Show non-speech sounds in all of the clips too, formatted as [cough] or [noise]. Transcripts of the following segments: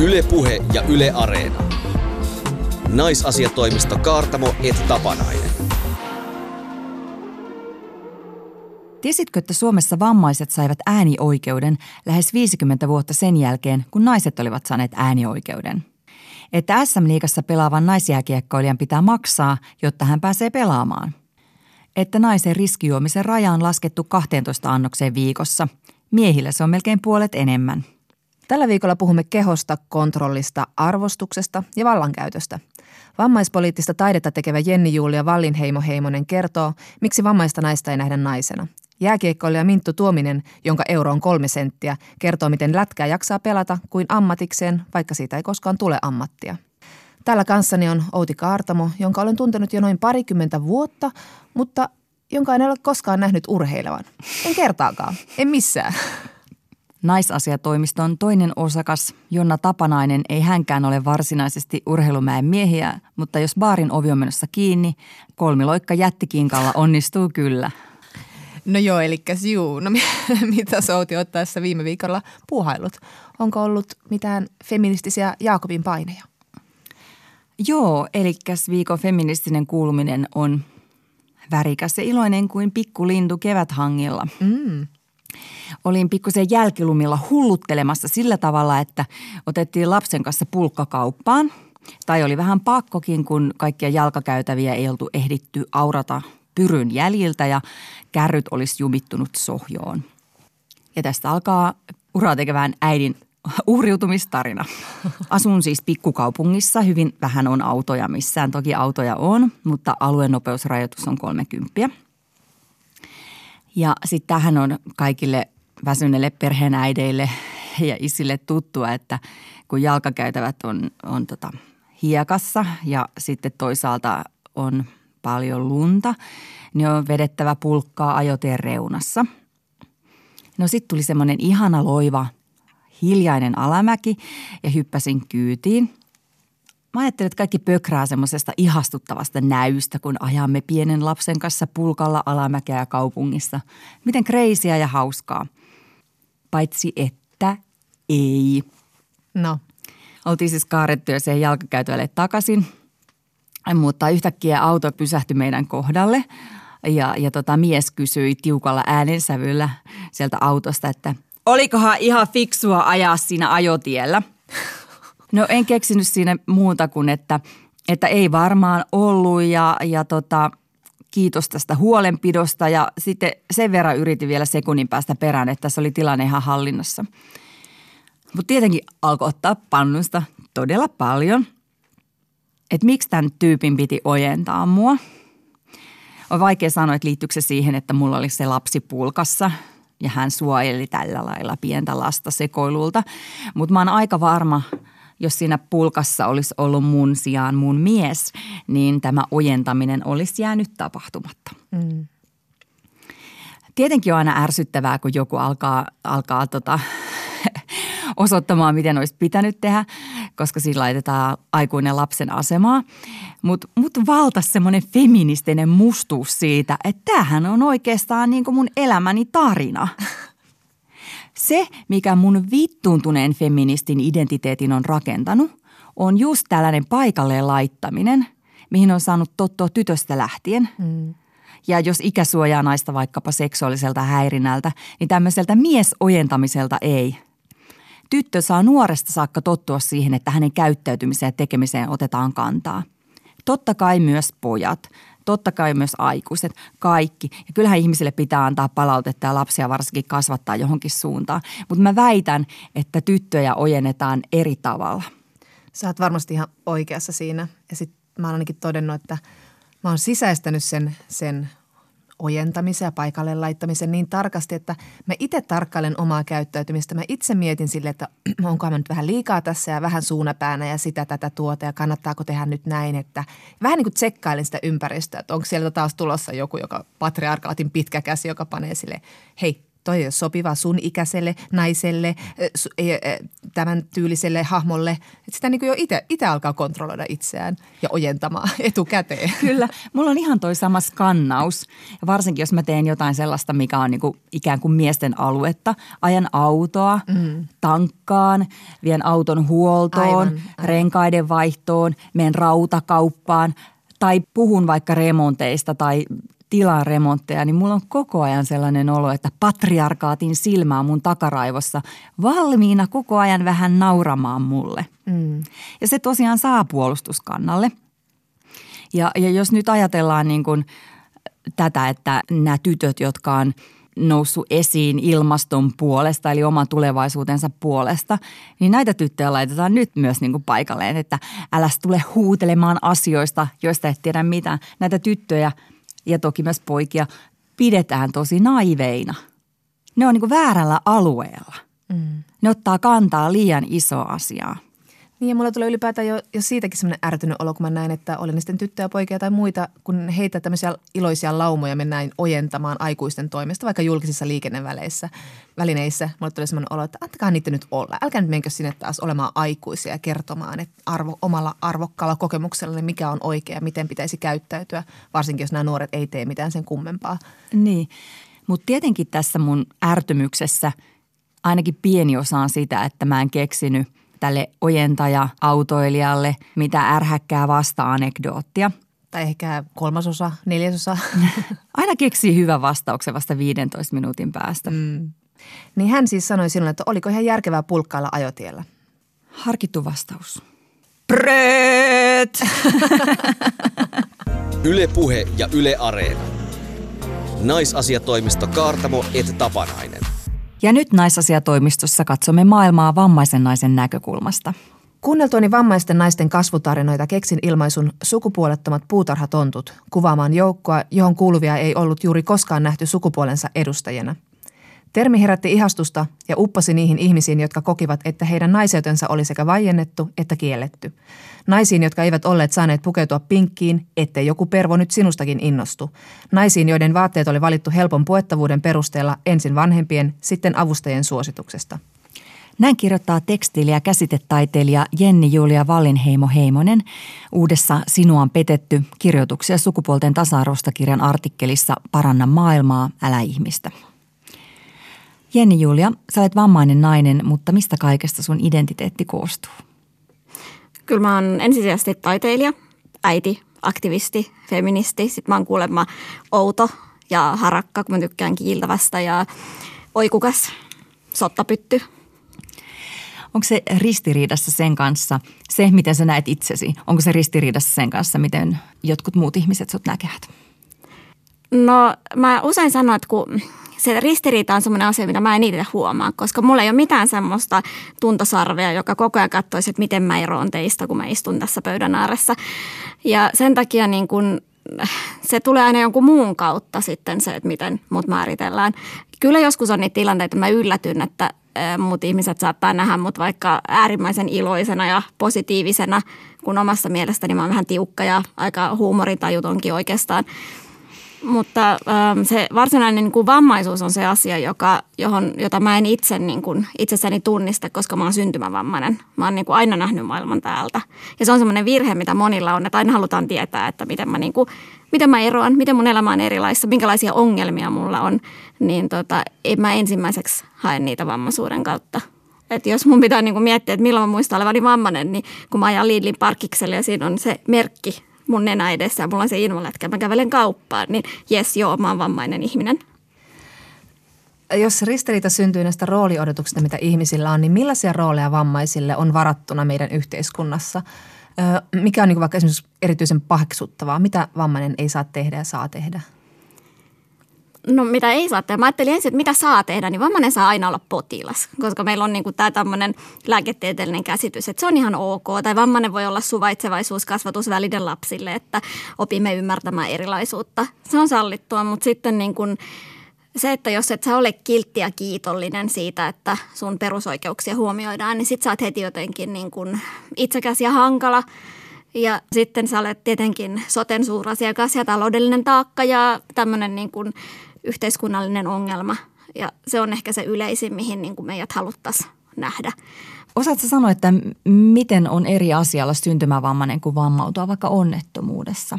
Ylepuhe ja Yle Areena. Naisasiatoimisto Kaartamo et Tapanainen. Tiesitkö, että Suomessa vammaiset saivat äänioikeuden lähes 50 vuotta sen jälkeen, kun naiset olivat saaneet äänioikeuden? Että SM-liigassa pelaavan naisjääkiekkoilijan pitää maksaa, jotta hän pääsee pelaamaan. Että naisen riskijuomisen raja on laskettu 12 annokseen viikossa. Miehillä se on melkein puolet enemmän. Tällä viikolla puhumme kehosta, kontrollista, arvostuksesta ja vallankäytöstä. Vammaispoliittista taidetta tekevä Jenni Julia Vallinheimo Heimonen kertoo, miksi vammaista naista ei nähdä naisena. Jääkiekkoilija Minttu Tuominen, jonka euro on kolme senttiä, kertoo, miten lätkää jaksaa pelata kuin ammatikseen, vaikka siitä ei koskaan tule ammattia. Täällä kanssani on Outi Kaartamo, jonka olen tuntenut jo noin parikymmentä vuotta, mutta jonka en ole koskaan nähnyt urheilevan. En kertaakaan, en missään. Naisasiatoimiston toinen osakas, Jonna Tapanainen, ei hänkään ole varsinaisesti urheilumäen miehiä, mutta jos baarin ovi on menossa kiinni, kolmiloikka jättikinkalla onnistuu kyllä. No joo, eli juu. No [laughs] mitä Souti oot tässä viime viikolla puuhailut? Onko ollut mitään feministisiä Jaakobin paineja? Joo, eli viikon feministinen kuuluminen on värikäs ja iloinen kuin pikkulintu keväthangilla. Mm. Olin pikkusen jälkilumilla hulluttelemassa sillä tavalla, että otettiin lapsen kanssa pulkkakauppaan. Tai oli vähän pakkokin, kun kaikkia jalkakäytäviä ei oltu ehditty aurata pyryn jäljiltä ja kärryt olisi jumittunut sohjoon. Ja tästä alkaa uraa tekevään äidin uhriutumistarina. Asun siis pikkukaupungissa, hyvin vähän on autoja missään. Toki autoja on, mutta alueen nopeusrajoitus on 30. Ja sitten tähän on kaikille väsyneille perheenäideille ja isille tuttua, että kun jalkakäytävät on, on tota hiekassa ja sitten toisaalta on paljon lunta, niin on vedettävä pulkkaa ajoteen reunassa. No sitten tuli semmoinen ihana loiva, hiljainen alamäki ja hyppäsin kyytiin. Mä ajattelin, että kaikki pökrää semmoisesta ihastuttavasta näystä, kun ajamme pienen lapsen kanssa pulkalla alamäkeä kaupungissa. Miten kreisiä ja hauskaa. Paitsi että ei. No. Oltiin siis kaarettu jo siihen jalkakäytölle takaisin – mutta yhtäkkiä auto pysähtyi meidän kohdalle ja, ja tota, mies kysyi tiukalla äänensävyllä sieltä autosta, että olikohan ihan fiksua ajaa siinä ajotiellä. No en keksinyt siinä muuta kuin, että, että ei varmaan ollut ja, ja tota, kiitos tästä huolenpidosta ja sitten sen verran yritin vielä sekunnin päästä perään, että tässä oli tilanne ihan hallinnassa. Mutta tietenkin alkoi ottaa pannusta todella paljon – että miksi tämän tyypin piti ojentaa mua. On vaikea sanoa, että liittyykö se siihen, että mulla oli se lapsi pulkassa ja hän suojeli tällä lailla pientä lasta sekoilulta. Mutta mä oon aika varma, jos siinä pulkassa olisi ollut mun sijaan mun mies, niin tämä ojentaminen olisi jäänyt tapahtumatta. Mm. Tietenkin on aina ärsyttävää, kun joku alkaa, alkaa tota, [laughs] osoittamaan, miten olisi pitänyt tehdä, koska siinä laitetaan aikuinen lapsen asemaa. Mutta mut valtas semmoinen feministinen mustuus siitä, että tämähän on oikeastaan niin kuin mun elämäni tarina. [laughs] Se, mikä mun vittuuntuneen feministin identiteetin on rakentanut, on just tällainen paikalleen laittaminen, mihin on saanut tottua tytöstä lähtien. Mm. Ja jos ikä suojaa naista vaikkapa seksuaaliselta häirinnältä, niin tämmöiseltä miesojentamiselta ei – Tyttö saa nuoresta saakka tottua siihen, että hänen käyttäytymiseen ja tekemiseen otetaan kantaa. Totta kai myös pojat, totta kai myös aikuiset, kaikki. Ja kyllähän ihmisille pitää antaa palautetta ja lapsia varsinkin kasvattaa johonkin suuntaan. Mutta mä väitän, että tyttöjä ojennetaan eri tavalla. Sä oot varmasti ihan oikeassa siinä. Ja sitten mä oon ainakin todennut, että mä oon sisäistänyt sen, sen ojentamisen ja paikalle laittamisen niin tarkasti, että mä itse tarkkailen omaa käyttäytymistä. Mä itse mietin sille, että [clears throat] onko mä nyt vähän liikaa tässä ja vähän suunapäänä ja sitä tätä tuota ja kannattaako tehdä nyt näin. Että vähän niin kuin tsekkailen sitä ympäristöä, että onko siellä taas tulossa joku, joka patriarkaatin pitkä käsi, joka panee sille, hei, toi ei ole sopiva sun ikäiselle naiselle, tämän tyyliselle hahmolle. Että sitä niin kuin jo itse alkaa kontrolloida itseään ja ojentamaan [laughs] etukäteen. Kyllä. Mulla on ihan toi sama skannaus. Varsinkin jos mä teen jotain sellaista, mikä on niin kuin ikään kuin miesten aluetta. Ajan autoa, mm. tankkaan, vien auton huoltoon, aivan, aivan. renkaiden vaihtoon, menen rautakauppaan – tai puhun vaikka remonteista tai tilan remontteja, niin mulla on koko ajan sellainen olo, että patriarkaatin silmää mun takaraivossa valmiina koko ajan vähän nauramaan mulle. Mm. Ja se tosiaan saa puolustuskannalle. Ja, ja jos nyt ajatellaan niin kuin tätä, että nämä tytöt, jotka on – noussut esiin ilmaston puolesta, eli oman tulevaisuutensa puolesta, niin näitä tyttöjä laitetaan nyt myös niin kuin paikalleen, että älä tule huutelemaan asioista, joista et tiedä mitään. Näitä tyttöjä ja toki myös poikia pidetään tosi naiveina. Ne on niin kuin väärällä alueella. Mm. Ne ottaa kantaa liian iso asiaa. Niin ja mulla tulee ylipäätään jo, jo siitäkin semmoinen ärtynyt olo, kun mä näen, että oli ne sitten tyttöjä, poikia tai muita, kun heitä tämmöisiä iloisia laumoja mennään ojentamaan aikuisten toimesta, vaikka julkisissa liikenneväleissä, välineissä. Mulle tulee semmoinen olo, että antakaa niitä nyt olla. Älkää nyt menkö sinne taas olemaan aikuisia ja kertomaan että arvo, omalla arvokkaalla kokemuksella, niin mikä on oikea, miten pitäisi käyttäytyä, varsinkin jos nämä nuoret ei tee mitään sen kummempaa. Niin, mutta tietenkin tässä mun ärtymyksessä ainakin pieni osa on sitä, että mä en keksinyt – tälle ojentaja-autoilijalle mitä ärhäkkää vasta-anekdoottia. Tai ehkä kolmasosa, neljäsosa. [laughs] Aina keksii hyvän vastauksen vasta 15 minuutin päästä. Mm. Niin hän siis sanoi sinulle, että oliko ihan järkevää pulkkailla ajotiellä? Harkittu vastaus. Bröt! [laughs] Yle Puhe ja Yle Areena. Naisasiatoimisto Kaartamo et Tapanainen. Ja nyt naisasiatoimistossa katsomme maailmaa vammaisen naisen näkökulmasta. Kuunneltuani vammaisten naisten kasvutarinoita keksin ilmaisun sukupuolettomat puutarhatontut kuvaamaan joukkoa, johon kuuluvia ei ollut juuri koskaan nähty sukupuolensa edustajana. Termi herätti ihastusta ja uppasi niihin ihmisiin, jotka kokivat, että heidän naiseutensa oli sekä vaiennettu että kielletty. Naisiin, jotka eivät olleet saaneet pukeutua pinkkiin, ettei joku pervo nyt sinustakin innostu. Naisiin, joiden vaatteet oli valittu helpon puettavuuden perusteella ensin vanhempien, sitten avustajien suosituksesta. Näin kirjoittaa tekstiili- ja käsitetaiteilija Jenni Julia Vallinheimo Heimonen uudessa Sinua on petetty kirjoituksia sukupuolten tasa-arvosta kirjan artikkelissa Paranna maailmaa, älä ihmistä. Jenni Julia, sä olet vammainen nainen, mutta mistä kaikesta sun identiteetti koostuu? Kyllä mä oon ensisijaisesti taiteilija, äiti, aktivisti, feministi. Sitten mä oon kuulemma outo ja harakka, kun mä tykkään kiiltävästä ja oikukas, sottapytty. Onko se ristiriidassa sen kanssa, se miten sä näet itsesi, onko se ristiriidassa sen kanssa, miten jotkut muut ihmiset sut näkevät? No mä usein sanon, että kun se ristiriita on semmoinen asia, mitä mä en itse huomaa, koska mulla ei ole mitään semmoista tuntosarvea, joka koko ajan katsoisi, että miten mä eroon teistä, kun mä istun tässä pöydän ääressä. Ja sen takia niin kun, se tulee aina jonkun muun kautta sitten se, että miten mut määritellään. Kyllä joskus on niitä tilanteita, että mä yllätyn, että muut ihmiset saattaa nähdä mut vaikka äärimmäisen iloisena ja positiivisena, kun omassa mielestäni mä oon vähän tiukka ja aika huumoritajutonkin oikeastaan. Mutta ähm, se varsinainen niin kuin vammaisuus on se asia, joka, johon, jota mä en itse niin kuin, itsessäni tunnista, koska mä oon syntymävammainen. Mä oon niin kuin aina nähnyt maailman täältä. Ja se on semmoinen virhe, mitä monilla on, että aina halutaan tietää, että miten mä, niin kuin, miten mä eroan, miten mun elämä on erilaista, minkälaisia ongelmia mulla on. Niin tota, en mä ensimmäiseksi hae niitä vammaisuuden kautta. Että jos mun pitää niin kuin miettiä, että milloin mä muistan olevani vammainen, niin kun mä ajan Lidlin parkikselle ja siinä on se merkki mun nenä edessä ja mulla on se invalätkä, mä kävelen kauppaan, niin jes joo, mä oon vammainen ihminen. Jos ristiriita syntyy näistä rooliodotuksista, mitä ihmisillä on, niin millaisia rooleja vammaisille on varattuna meidän yhteiskunnassa? Mikä on niin vaikka esimerkiksi erityisen paheksuttavaa? Mitä vammainen ei saa tehdä ja saa tehdä? No mitä ei saa tehdä? Mä ajattelin ensin, että mitä saa tehdä, niin vammainen saa aina olla potilas, koska meillä on niin kuin tämä tämmöinen lääketieteellinen käsitys, että se on ihan ok. Tai vammainen voi olla suvaitsevaisuuskasvatusvälinen lapsille, että opimme ymmärtämään erilaisuutta. Se on sallittua, mutta sitten niin kuin se, että jos et sä ole kiltti ja kiitollinen siitä, että sun perusoikeuksia huomioidaan, niin sit sä oot heti jotenkin niin kuin itsekäs ja hankala – ja sitten sä olet tietenkin soten suurasiakas ja taloudellinen taakka ja tämmöinen niin kuin yhteiskunnallinen ongelma. Ja se on ehkä se yleisin, mihin niin kuin meidät haluttaisiin nähdä. Osaatko sanoa, että miten on eri asialla syntymävammainen kuin vammautua vaikka onnettomuudessa?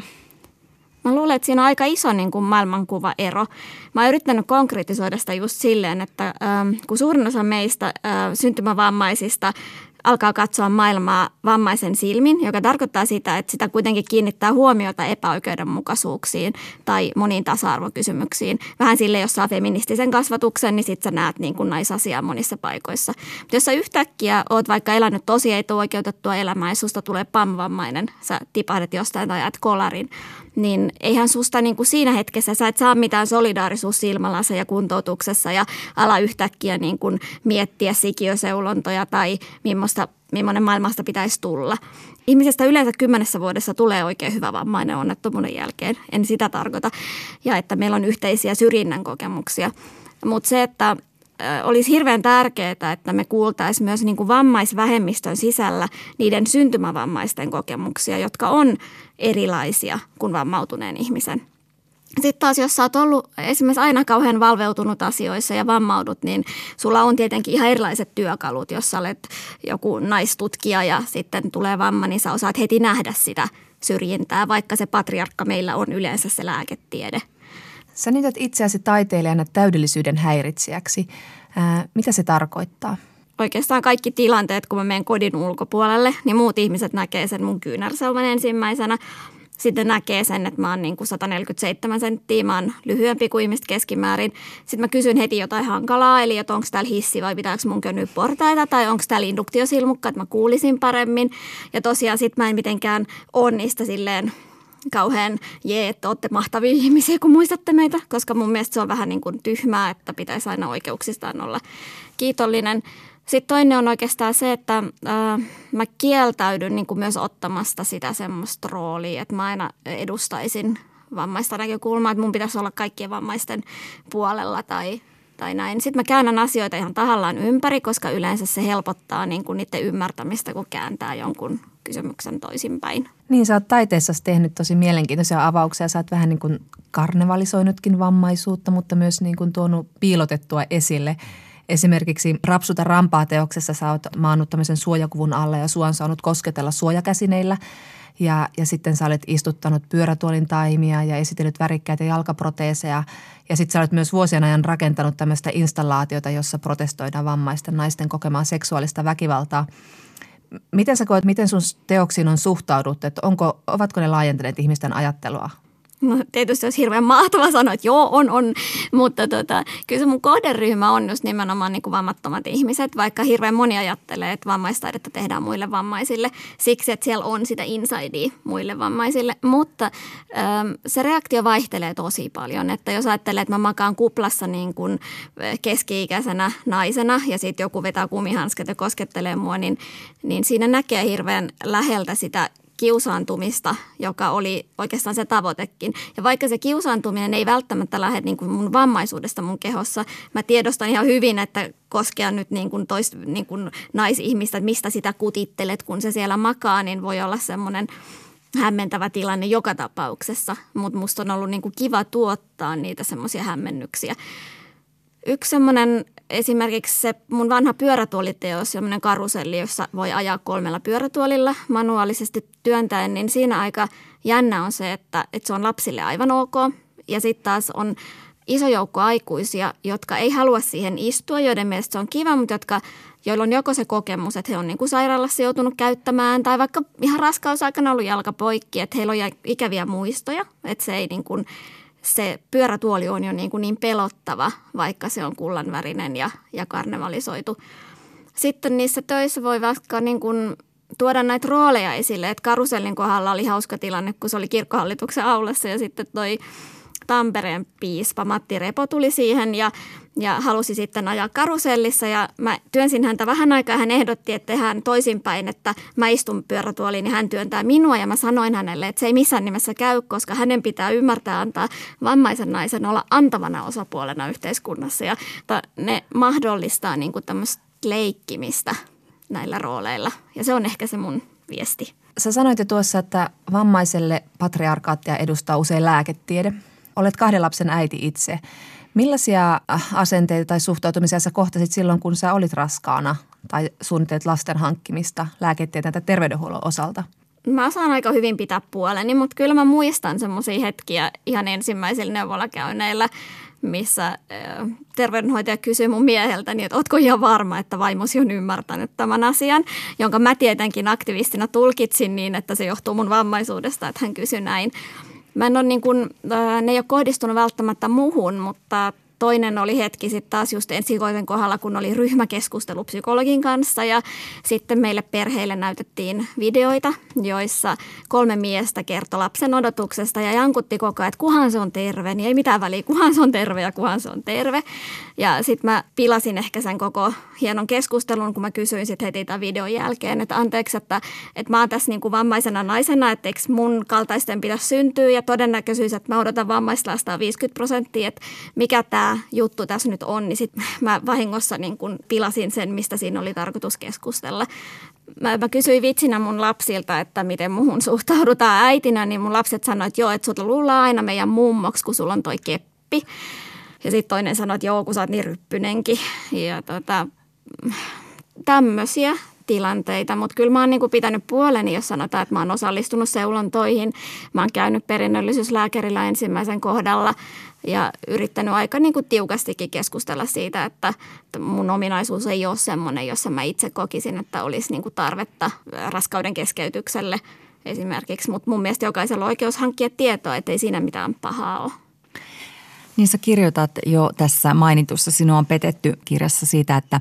Mä luulen, että siinä on aika iso niin kuin maailmankuva-ero. Mä oon yrittänyt konkretisoida sitä just silleen, että ähm, kun suurin osa meistä äh, syntymävammaisista alkaa katsoa maailmaa vammaisen silmin, joka tarkoittaa sitä, että sitä kuitenkin kiinnittää huomiota epäoikeudenmukaisuuksiin tai moniin tasa-arvokysymyksiin. Vähän sille, jos saa feministisen kasvatuksen, niin sit sä näet niin kuin naisasiaa monissa paikoissa. Mutta jos sä yhtäkkiä oot vaikka elänyt tosi etuoikeutettua elämää ja susta tulee pamvammainen, sä tipahdet jostain tai jäät kolarin, niin eihän susta niin kuin siinä hetkessä, sä et saa mitään solidaarisuus silmälassa ja kuntoutuksessa ja ala yhtäkkiä niin kuin miettiä sikiöseulontoja tai millaista, millainen maailmasta pitäisi tulla. Ihmisestä yleensä kymmenessä vuodessa tulee oikein hyvä vammainen onnettomuuden jälkeen, en sitä tarkoita. Ja että meillä on yhteisiä syrjinnän kokemuksia. Mutta se, että olisi hirveän tärkeää, että me kuultaisiin myös niin kuin vammaisvähemmistön sisällä niiden syntymävammaisten kokemuksia, jotka on erilaisia kuin vammautuneen ihmisen. Sitten taas, jos sä oot ollut esimerkiksi aina kauhean valveutunut asioissa ja vammaudut, niin sulla on tietenkin ihan erilaiset työkalut. Jos sä olet joku naistutkija ja sitten tulee vamma, niin sä osaat heti nähdä sitä syrjintää, vaikka se patriarkka meillä on yleensä se lääketiede – Sä niität itseäsi taiteilijana täydellisyyden häiritsijäksi. Ää, mitä se tarkoittaa? Oikeastaan kaikki tilanteet, kun mä menen kodin ulkopuolelle, niin muut ihmiset näkee sen mun kyynärselmän ensimmäisenä. Sitten näkee sen, että mä oon niin kuin 147 senttiä, mä oon lyhyempi kuin ihmiset keskimäärin. Sitten mä kysyn heti jotain hankalaa, eli että onko täällä hissi vai pitääkö mun könnyä portaita tai onko täällä induktiosilmukka, että mä kuulisin paremmin. Ja tosiaan sitten mä en mitenkään onnista silleen kauhean jee, että olette mahtavia ihmisiä, kun muistatte meitä, koska mun mielestä se on vähän niin kuin tyhmää, että pitäisi aina oikeuksistaan olla kiitollinen. Sitten toinen on oikeastaan se, että äh, mä kieltäydyn niin kuin myös ottamasta sitä semmoista roolia, että mä aina edustaisin vammaista näkökulmaa, että mun pitäisi olla kaikkien vammaisten puolella tai, tai näin. Sitten mä käännän asioita ihan tahallaan ympäri, koska yleensä se helpottaa niin kuin niiden ymmärtämistä, kun kääntää jonkun kysymyksen toisinpäin. Niin, sä oot taiteessa tehnyt tosi mielenkiintoisia avauksia. Sä oot vähän niin kuin karnevalisoinutkin vammaisuutta, mutta myös niin kuin tuonut piilotettua esille. Esimerkiksi Rapsuta rampaa teoksessa sä oot maannut tämmöisen suojakuvun alle ja sua on saanut kosketella suojakäsineillä. Ja, ja sitten sä olet istuttanut pyörätuolin taimia ja esitellyt värikkäitä jalkaproteeseja. Ja sitten sä olet myös vuosien ajan rakentanut tämmöistä installaatiota, jossa protestoidaan vammaisten naisten kokemaa seksuaalista väkivaltaa – Miten sä koet, miten sun teoksiin on suhtaudut, että onko, ovatko ne laajentaneet ihmisten ajattelua No tietysti olisi hirveän mahtava sanoa, että joo, on, on. Mutta tota, kyllä se mun kohderyhmä on just nimenomaan niin kuin vammattomat ihmiset, vaikka hirveän moni ajattelee, että vammaistaidetta tehdään muille vammaisille siksi, että siellä on sitä insidea muille vammaisille. Mutta ähm, se reaktio vaihtelee tosi paljon, että jos ajattelee, että mä makaan kuplassa niin kuin keski-ikäisenä naisena ja sitten joku vetää kumihanskat ja koskettelee mua, niin, niin siinä näkee hirveän läheltä sitä kiusaantumista, joka oli oikeastaan se tavoitekin. Ja vaikka se kiusaantuminen ei välttämättä lähde niin kuin mun vammaisuudesta mun kehossa, mä tiedostan ihan hyvin, että koskea nyt niin kuin tois, niin kuin naisihmistä, että mistä sitä kutittelet, kun se siellä makaa, niin voi olla semmoinen hämmentävä tilanne joka tapauksessa. Mutta musta on ollut niin kuin kiva tuottaa niitä semmoisia hämmennyksiä. Yksi semmoinen esimerkiksi se mun vanha pyörätuoliteos, semmoinen karuselli, jossa voi ajaa kolmella pyörätuolilla manuaalisesti työntäen, niin siinä aika jännä on se, että, että se on lapsille aivan ok. Ja sitten taas on iso joukko aikuisia, jotka ei halua siihen istua, joiden mielestä se on kiva, mutta jotka, joilla on joko se kokemus, että he on niin kuin sairaalassa joutunut käyttämään tai vaikka ihan raskausaikana ollut jalka poikki, että heillä on ikäviä muistoja, että se ei niin kuin – se pyörätuoli on jo niin, kuin niin pelottava, vaikka se on kullanvärinen ja, ja karnevalisoitu. Sitten niissä töissä voi vaikka niin kuin tuoda näitä rooleja esille, että karusellin kohdalla oli hauska tilanne, kun se oli kirkkohallituksen aulassa ja sitten toi Tampereen piispa Matti Repo tuli siihen ja, ja halusi sitten ajaa karusellissa ja mä työnsin häntä vähän aikaa. Hän ehdotti, että tehdään toisinpäin, että mä istun pyörätuoliin ja hän työntää minua ja mä sanoin hänelle, että se ei missään nimessä käy, koska hänen pitää ymmärtää antaa vammaisen naisen olla antavana osapuolena yhteiskunnassa ja ne mahdollistaa niin kuin tämmöistä leikkimistä näillä rooleilla ja se on ehkä se mun viesti. Sä sanoit jo tuossa, että vammaiselle patriarkaattia edustaa usein lääketiede – Olet kahden lapsen äiti itse. Millaisia äh, asenteita tai suhtautumisia sä kohtasit silloin, kun sä olit raskaana tai suunnittelet lasten hankkimista lääketieteen tai terveydenhuollon osalta? Mä saan aika hyvin pitää puoleni, mutta kyllä mä muistan semmoisia hetkiä ihan ensimmäisillä neuvolakäynneillä, missä terveydenhoitaja kysyi mun mieheltäni, että ootko ihan varma, että vaimosi on ymmärtänyt tämän asian, jonka mä tietenkin aktivistina tulkitsin niin, että se johtuu mun vammaisuudesta, että hän kysyi näin. Mä en ole niin kuin, ne ei ole kohdistunut välttämättä muhun, mutta Toinen oli hetki sitten taas just ensikoisen kohdalla, kun oli ryhmäkeskustelu psykologin kanssa ja sitten meille perheille näytettiin videoita, joissa kolme miestä kertoi lapsen odotuksesta ja jankutti koko ajan, että kuhan se on terve, niin ei mitään väliä, kuhan se on terve ja kuhan se on terve. Ja sitten mä pilasin ehkä sen koko hienon keskustelun, kun mä kysyin sitten heti tämän videon jälkeen, että anteeksi, että, että mä oon tässä niin kuin vammaisena naisena, että eikö mun kaltaisten pitäisi syntyä ja todennäköisyys, että mä odotan vammaislasta on 50 prosenttia, että mikä tämä juttu tässä nyt on, niin sitten [laughs] mä vahingossa niin kuin pilasin sen, mistä siinä oli tarkoitus keskustella. Mä, mä kysyin vitsinä mun lapsilta, että miten muhun suhtaudutaan äitinä, niin mun lapset sanoivat, että joo, että sut luullaan aina meidän mummoksi, kun sulla on toi keppi. Ja sitten toinen sanoi, että joo, kun sä oot niin ryppynenkin. Ja tota, tämmöisiä tilanteita, mutta kyllä mä oon niinku pitänyt puoleni, jos sanotaan, että mä oon osallistunut seulontoihin. Mä oon käynyt perinnöllisyyslääkärillä ensimmäisen kohdalla ja yrittänyt aika niinku tiukastikin keskustella siitä, että, mun ominaisuus ei ole semmoinen, jossa mä itse kokisin, että olisi niinku tarvetta raskauden keskeytykselle esimerkiksi. Mutta mun mielestä jokaisella on oikeus hankkia tietoa, että ei siinä mitään pahaa ole. Niin sä kirjoitat jo tässä mainitussa sinua on petetty kirjassa siitä, että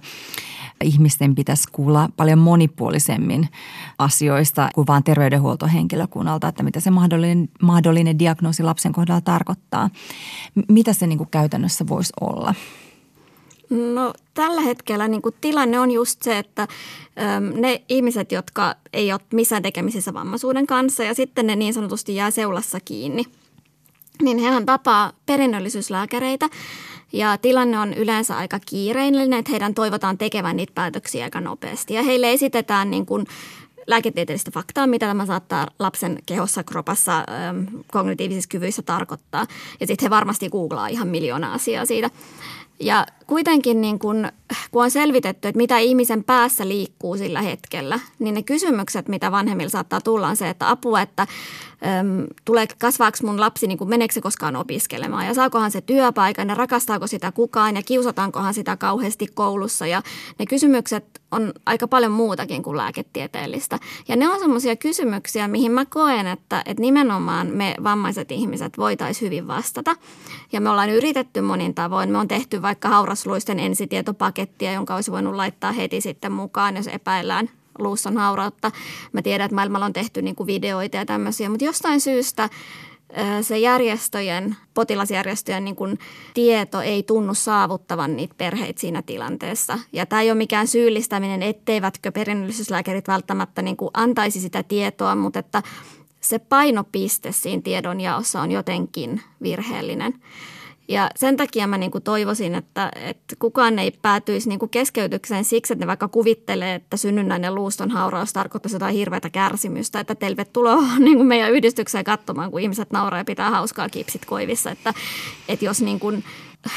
ihmisten pitäisi kuulla paljon monipuolisemmin asioista kuin vain terveydenhuoltohenkilökunnalta, että mitä se mahdollinen, mahdollinen diagnoosi lapsen kohdalla tarkoittaa. Mitä se niin kuin käytännössä voisi olla? No tällä hetkellä niin kuin tilanne on just se, että äm, ne ihmiset, jotka ei ole missään tekemisissä vammaisuuden kanssa ja sitten ne niin sanotusti jää seulassa kiinni, niin hehän tapaa perinnöllisyyslääkäreitä – ja tilanne on yleensä aika kiireinen, että heidän toivotaan tekevän niitä päätöksiä aika nopeasti. Ja heille esitetään niin kuin lääketieteellistä faktaa, mitä tämä saattaa lapsen kehossa, kropassa, ähm, kognitiivisissa kyvyissä tarkoittaa. Ja sitten he varmasti googlaa ihan miljoona asiaa siitä. Ja kuitenkin niin kun, kun on selvitetty, että mitä ihmisen päässä liikkuu sillä hetkellä, niin ne kysymykset, mitä vanhemmilla saattaa tulla, on se, että apua, että äm, tulee, kasvaako mun lapsi, niin meneekö koskaan opiskelemaan ja saakohan se työpaikan ja rakastaako sitä kukaan ja kiusataankohan sitä kauheasti koulussa. Ja ne kysymykset on aika paljon muutakin kuin lääketieteellistä. Ja ne on sellaisia kysymyksiä, mihin mä koen, että, että nimenomaan me vammaiset ihmiset voitaisiin hyvin vastata. Ja me ollaan yritetty monin tavoin. Me on tehty vaikka haurasluisten ensitietopakettia, jonka olisi voinut laittaa heti sitten mukaan, jos epäillään luusson haurautta. Mä tiedän, että maailmalla on tehty niin kuin videoita ja tämmöisiä, mutta jostain syystä se järjestöjen, potilasjärjestöjen niin kuin tieto ei tunnu saavuttavan niitä perheitä siinä tilanteessa. Ja tämä ei ole mikään syyllistäminen, etteivätkö perinnöllisyyslääkärit välttämättä niin kuin antaisi sitä tietoa, mutta että se painopiste siinä tiedonjaossa on jotenkin virheellinen. Ja sen takia mä niinku toivoisin, että, että kukaan ei päätyisi niinku keskeytykseen siksi, että ne vaikka kuvittelee, että synnynnäinen luuston hauraus tarkoittaisi jotain hirveätä kärsimystä. Että tervetuloa [laughs] niinku meidän yhdistykseen katsomaan, kun ihmiset nauraa ja pitää hauskaa kipsit koivissa. Että, että jos, niinku,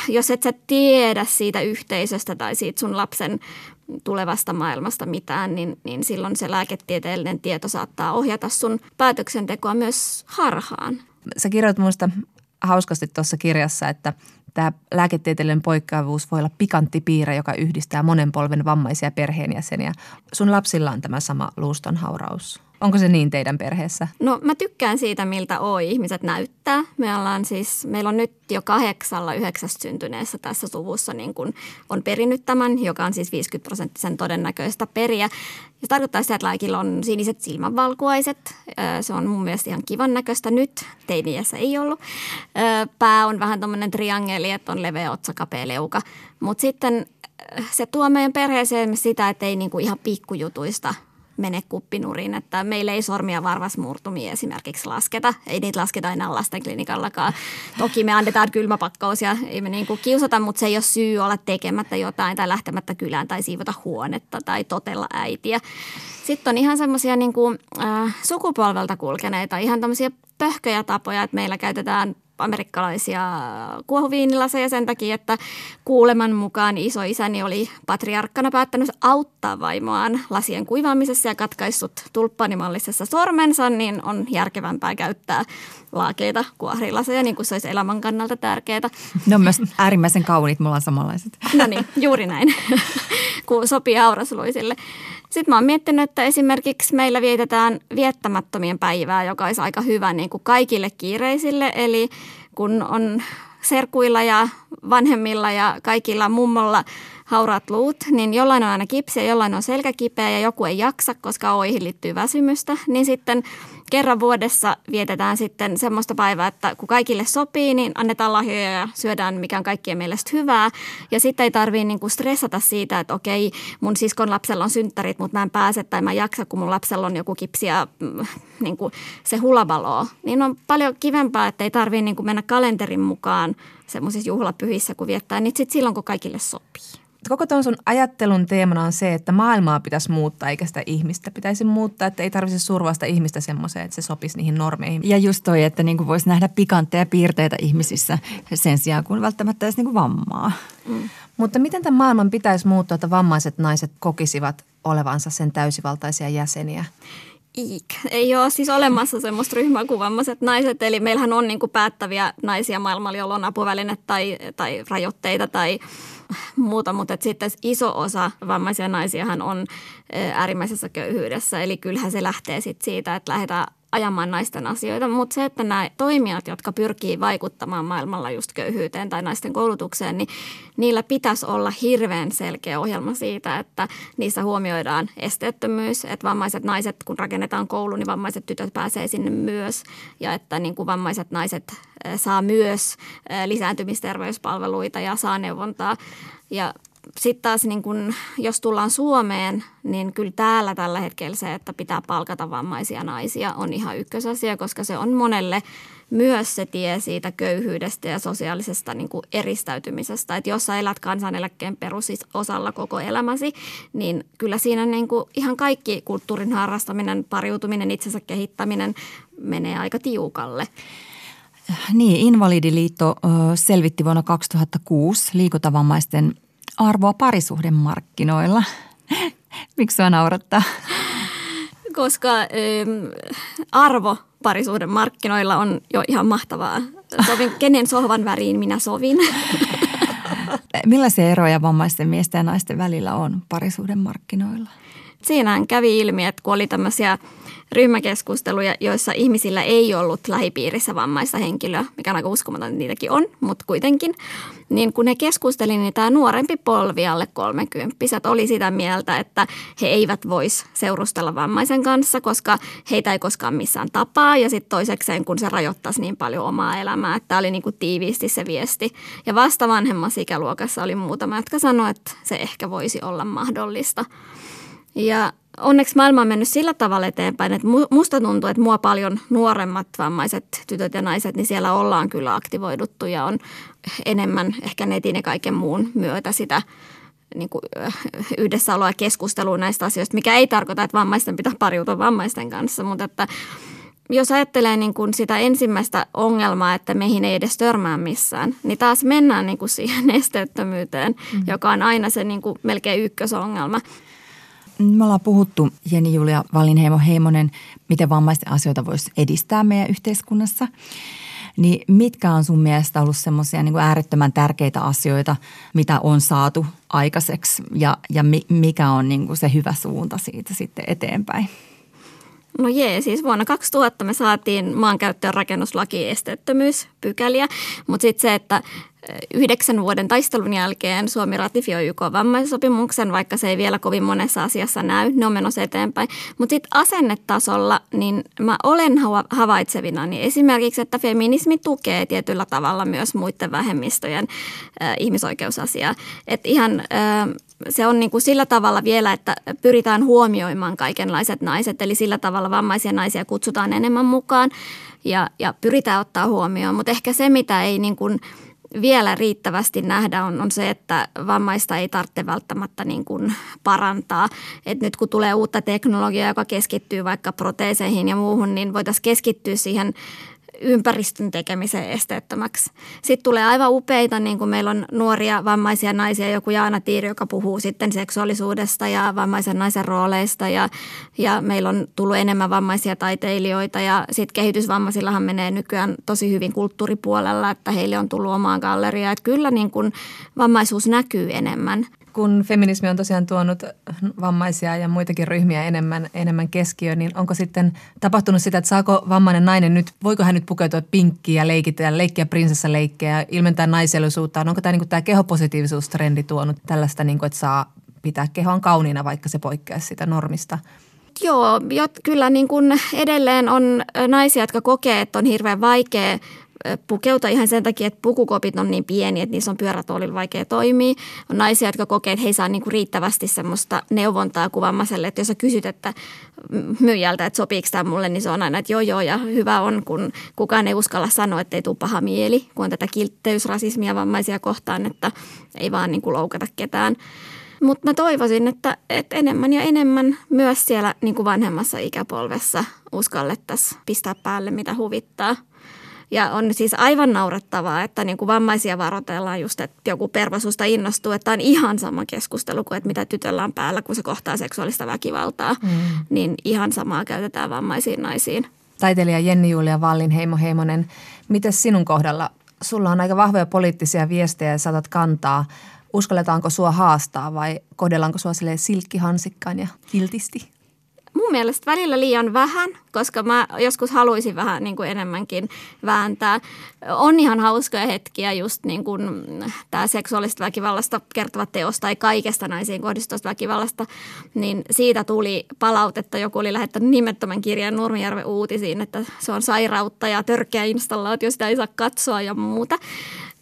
jos et sä tiedä siitä yhteisöstä tai siitä sun lapsen tulevasta maailmasta mitään, niin, niin silloin se lääketieteellinen tieto saattaa ohjata sun päätöksentekoa myös harhaan. Sä kirjoit minusta hauskasti tuossa kirjassa, että tämä lääketieteellinen poikkeavuus voi olla pikantti piirre, joka yhdistää monen polven vammaisia perheenjäseniä. Sun lapsilla on tämä sama luustonhauraus. Onko se niin teidän perheessä? No mä tykkään siitä, miltä oi ihmiset näyttää. Me ollaan siis, meillä on nyt jo kahdeksalla yhdeksästä syntyneessä tässä suvussa niin kun on perinnyt tämän, joka on siis 50 prosenttisen todennäköistä periä. Ja tarkoittaa sitä, että laikilla on siniset silmänvalkuaiset. Se on mun mielestä ihan kivan näköistä nyt. Teiniässä ei ollut. Pää on vähän tuommoinen triangeli, että on leveä otsa, kapea leuka. Mutta sitten se tuo meidän perheeseen sitä, että ei niinku ihan pikkujutuista – mene kuppinuriin, että meillä ei sormia varvasmurtumia esimerkiksi lasketa. Ei niitä lasketa enää lastenklinikallakaan. Toki me annetaan kylmäpakkaus ja ei me niin kuin kiusata, mutta se ei ole syy olla tekemättä jotain tai lähtemättä kylään tai siivota huonetta tai totella äitiä. Sitten on ihan semmoisia niin kuin, äh, sukupolvelta kulkeneita, ihan tämmöisiä pöhköjä tapoja, että meillä käytetään amerikkalaisia kuohuviinilaseja sen takia, että kuuleman mukaan isoisäni oli patriarkkana päättänyt auttaa vaimoaan lasien kuivaamisessa ja katkaissut tulppanimallisessa sormensa, niin on järkevämpää käyttää laakeita kuohrilaseja, niin kuin se olisi elämän kannalta tärkeää. Ne on myös äärimmäisen kauniit, mulla on samanlaiset. No niin, juuri näin, kun sopii aurasluisille. Sitten mä oon miettinyt, että esimerkiksi meillä vietetään viettämättömien päivää, joka olisi aika hyvä niin kuin kaikille kiireisille. Eli kun on serkuilla ja vanhemmilla ja kaikilla mummolla hauraat luut, niin jollain on aina kipsiä, jollain on selkäkipeä ja joku ei jaksa, koska oihin liittyy väsymystä, niin sitten kerran vuodessa vietetään sitten semmoista päivää, että kun kaikille sopii, niin annetaan lahjoja ja syödään mikä on kaikkien mielestä hyvää. Ja sitten ei tarvitse niinku stressata siitä, että okei, mun siskon lapsella on synttärit, mutta mä en pääse tai mä en jaksa, kun mun lapsella on joku kipsi ja mm, niinku se hulavaloo. Niin on paljon kivempaa, että ei tarvitse niinku mennä kalenterin mukaan semmoisissa juhlapyhissä, kun viettää niitä sitten silloin, kun kaikille sopii. Koko tuon sun ajattelun teemana on se, että maailmaa pitäisi muuttaa eikä sitä ihmistä pitäisi muuttaa, että ei tarvitse survaa sitä ihmistä semmoiseen, että se sopisi niihin normeihin. Ja just toi, että niin voisi nähdä pikantteja piirteitä ihmisissä sen sijaan, kun välttämättä edes niin vammaa. Mm. Mutta miten tämän maailman pitäisi muuttua, että vammaiset naiset kokisivat olevansa sen täysivaltaisia jäseniä? Iik. Ei ole siis olemassa semmoista ryhmää kuin vammaiset naiset, eli meillähän on niin päättäviä naisia maailmalla, joilla on apuvälineet tai, tai rajoitteita tai muuta, mutta sitten iso osa vammaisia naisiahan on äärimmäisessä köyhyydessä. Eli kyllähän se lähtee sit siitä, että lähdetään ajamaan naisten asioita, mutta se, että nämä toimijat, jotka pyrkii vaikuttamaan maailmalla just köyhyyteen tai naisten koulutukseen, niin niillä pitäisi olla hirveän selkeä ohjelma siitä, että niissä huomioidaan esteettömyys, että vammaiset naiset, kun rakennetaan koulu, niin vammaiset tytöt pääsee sinne myös ja että niin kuin vammaiset naiset saa myös lisääntymisterveyspalveluita ja saa neuvontaa. Ja sitten taas niin kun, jos tullaan Suomeen, niin kyllä täällä tällä hetkellä se, että pitää palkata vammaisia naisia on ihan ykkösasia, koska se on monelle myös se tie siitä köyhyydestä ja sosiaalisesta niin kuin eristäytymisestä. Että jos sä elät kansaneläkkeen perusosalla koko elämäsi, niin kyllä siinä niin kuin ihan kaikki kulttuurin harrastaminen, pariutuminen, itsensä kehittäminen menee aika tiukalle. Niin, Invalidiliitto selvitti vuonna 2006 liikuntavammaisten arvoa parisuhdemarkkinoilla? [laughs] Miksi sua naurattaa? Koska ähm, arvo parisuhdemarkkinoilla on jo ihan mahtavaa. Sovin, kenen sohvan väriin minä sovin. [laughs] Millaisia eroja vammaisten miesten ja naisten välillä on parisuhdemarkkinoilla? Siinähän kävi ilmi, että kun oli tämmöisiä ryhmäkeskusteluja, joissa ihmisillä ei ollut lähipiirissä vammaista henkilöä, mikä on aika uskomaton, että niitäkin on, mutta kuitenkin. Niin kun he keskustelivat, niin tämä nuorempi polvi alle kolmekymppiset oli sitä mieltä, että he eivät vois seurustella vammaisen kanssa, koska heitä ei koskaan missään tapaa. Ja sitten toisekseen, kun se rajoittaisi niin paljon omaa elämää, että tämä oli niin kuin tiiviisti se viesti. Ja vasta vanhemmassa ikäluokassa oli muutama, jotka sanoivat, että se ehkä voisi olla mahdollista. Ja onneksi maailma on mennyt sillä tavalla eteenpäin, että musta tuntuu, että mua paljon nuoremmat vammaiset tytöt ja naiset, niin siellä ollaan kyllä aktivoiduttu ja on enemmän ehkä netin ja kaiken muun myötä sitä niin kuin yhdessäoloa ja keskustelua näistä asioista, mikä ei tarkoita, että vammaisten pitää pariutua vammaisten kanssa, mutta että jos ajattelee niin kuin sitä ensimmäistä ongelmaa, että meihin ei edes törmää missään, niin taas mennään niin kuin siihen [laughs] esteettömyyteen, mm. joka on aina se niin kuin melkein ykkösongelma. Me ollaan puhuttu, Jeni Julia Valinheimo Heimonen, miten vammaisten asioita voisi edistää meidän yhteiskunnassa. Niin mitkä on sun mielestä ollut semmoisia niin äärettömän tärkeitä asioita, mitä on saatu aikaiseksi ja, ja mikä on niin kuin se hyvä suunta siitä sitten eteenpäin? No jee, siis vuonna 2000 me saatiin maankäyttö- ja rakennuslaki esteettömyyspykäliä, mutta sitten se, että yhdeksän vuoden taistelun jälkeen Suomi ratifioi YK vammaisopimuksen, vaikka se ei vielä kovin monessa asiassa näy. Ne on menossa eteenpäin. Mutta sitten asennetasolla, niin mä olen havaitsevina niin esimerkiksi, että feminismi tukee tietyllä tavalla myös muiden vähemmistöjen äh, ihmisoikeusasiaa. Että ihan äh, se on niin kuin sillä tavalla vielä, että pyritään huomioimaan kaikenlaiset naiset, eli sillä tavalla vammaisia naisia kutsutaan enemmän mukaan ja, ja pyritään ottaa huomioon. Mutta ehkä se, mitä ei niin kuin – vielä riittävästi nähdä on, on se, että vammaista ei tarvitse välttämättä niin kuin parantaa. Et nyt kun tulee uutta teknologiaa, joka keskittyy vaikka proteeseihin ja muuhun, niin voitaisiin keskittyä siihen ympäristön tekemisen esteettömäksi. Sitten tulee aivan upeita, niin kuin meillä on nuoria vammaisia naisia, joku Jaana Tiiri, joka puhuu sitten seksuaalisuudesta ja vammaisen naisen rooleista ja, ja meillä on tullut enemmän vammaisia taiteilijoita ja sitten kehitysvammaisillahan menee nykyään tosi hyvin kulttuuripuolella, että heille on tullut omaa galleria. Että kyllä niin kuin vammaisuus näkyy enemmän kun feminismi on tosiaan tuonut vammaisia ja muitakin ryhmiä enemmän, enemmän keskiöön, niin onko sitten tapahtunut sitä, että saako vammainen nainen nyt, voiko hän nyt pukeutua pinkkiin ja leikitä ja leikkiä prinsessaleikkejä ja ilmentää naisellisuutta? Onko tämä, niin kuin, tämä kehopositiivisuustrendi tuonut tällaista, niin kuin, että saa pitää kehon kauniina, vaikka se poikkeaa sitä normista? Joo, kyllä niin kuin edelleen on naisia, jotka kokee, että on hirveän vaikea pukeutua ihan sen takia, että pukukopit on niin pieni, että niissä on pyörätuolilla vaikea toimia. On naisia, jotka kokee, että he saa niinku riittävästi semmoista neuvontaa kuvammaselle, että jos sä kysyt, että myyjältä, että sopiiko tämä mulle, niin se on aina, että joo joo ja hyvä on, kun kukaan ei uskalla sanoa, että ei tule paha mieli, kun on tätä kiltteysrasismia vammaisia kohtaan, että ei vaan niin kuin loukata ketään. Mutta mä toivoisin, että, että enemmän ja enemmän myös siellä niin kuin vanhemmassa ikäpolvessa uskallettaisiin pistää päälle, mitä huvittaa – ja on siis aivan naurettavaa, että niin kuin vammaisia varoitellaan just, että joku pervasusta innostuu, että on ihan sama keskustelu kuin, että mitä tytöllä on päällä, kun se kohtaa seksuaalista väkivaltaa. Mm. Niin ihan samaa käytetään vammaisiin naisiin. Taiteilija Jenni-Julia Vallinheimo Heimonen, miten sinun kohdalla? Sulla on aika vahvoja poliittisia viestejä ja saatat kantaa. Uskalletaanko sua haastaa vai kohdellaanko sua silkkihansikkaan ja kiltisti? Mun mielestä välillä liian vähän, koska mä joskus haluaisin vähän niin kuin enemmänkin vääntää. On ihan hauskoja hetkiä just niin kuin tämä seksuaalista väkivallasta kertova teos tai kaikesta naisiin kohdistuvasta väkivallasta, niin siitä tuli palautetta. Joku oli lähettänyt nimettömän kirjan Nurmijärven uutisiin, että se on sairautta ja törkeä installaatio, sitä ei saa katsoa ja muuta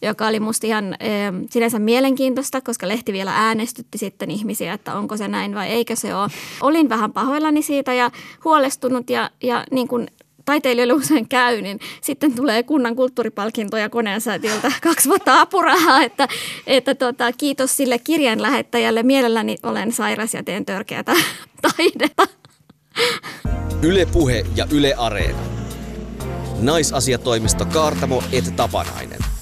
joka oli musta ihan e, sinänsä mielenkiintoista, koska lehti vielä äänestytti sitten ihmisiä, että onko se näin vai eikö se ole. Olin vähän pahoillani siitä ja huolestunut ja, ja niin kuin taiteilijoille usein käy, niin sitten tulee kunnan kulttuuripalkintoja koneensäätiöltä [laughs] kaksi vuotta apurahaa, että, että tota, kiitos sille kirjan lähettäjälle. Mielelläni olen sairas ja teen törkeätä [laughs] taidetta. Yle Puhe ja Yle Areena. Naisasiatoimisto Kaartamo et Tapanainen.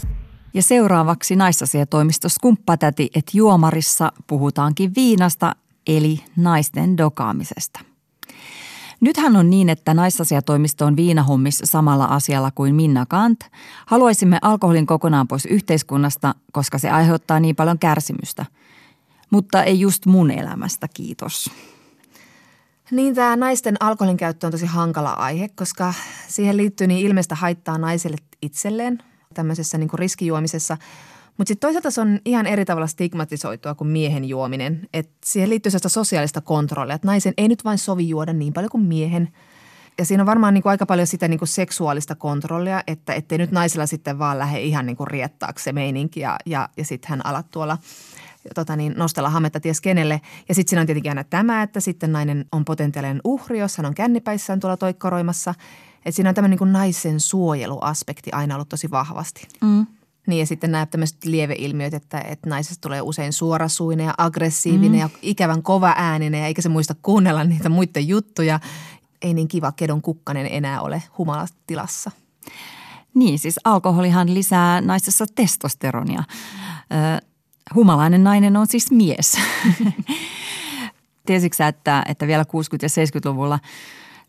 Ja seuraavaksi naisasiatoimisto Skumppatäti, että juomarissa puhutaankin viinasta, eli naisten dokaamisesta. Nythän on niin, että naisasiatoimisto on viinahommissa samalla asialla kuin Minna Kant. Haluaisimme alkoholin kokonaan pois yhteiskunnasta, koska se aiheuttaa niin paljon kärsimystä. Mutta ei just mun elämästä, kiitos. Niin tämä naisten alkoholin käyttö on tosi hankala aihe, koska siihen liittyy niin ilmeistä haittaa naiselle itselleen – tämmöisessä niin kuin riskijuomisessa. Mutta sitten toisaalta se on ihan eri tavalla stigmatisoitua kuin miehen juominen. Et siihen liittyy sellaista sosiaalista kontrollia, että naisen ei nyt vain sovi juoda niin paljon kuin miehen. Ja siinä on varmaan niin kuin aika paljon sitä niin kuin seksuaalista kontrollia, että ettei nyt naisella sitten vaan lähde ihan niin kuin riettaaksi se meininki ja, ja, ja sitten hän alat tuolla tota niin, nostella hametta ties kenelle. Ja sitten siinä on tietenkin aina tämä, että sitten nainen on potentiaalinen uhri, jos hän on kännipäissään tuolla toikkoroimassa – että siinä on tämmöinen niin naisen suojeluaspekti aina ollut tosi vahvasti. Mm. Niin ja sitten nämä tämmöiset lieveilmiöt, että, että naisesta tulee usein suorasuinen ja aggressiivinen mm. ja ikävän kova ääninen ja eikä se muista kuunnella niitä muiden juttuja. Ei niin kiva kedon kukkanen enää ole humalatilassa. Niin, siis alkoholihan lisää naisessa testosteronia. Ö, humalainen nainen on siis mies. [laughs] Tiesitkö että, että vielä 60- ja 70-luvulla –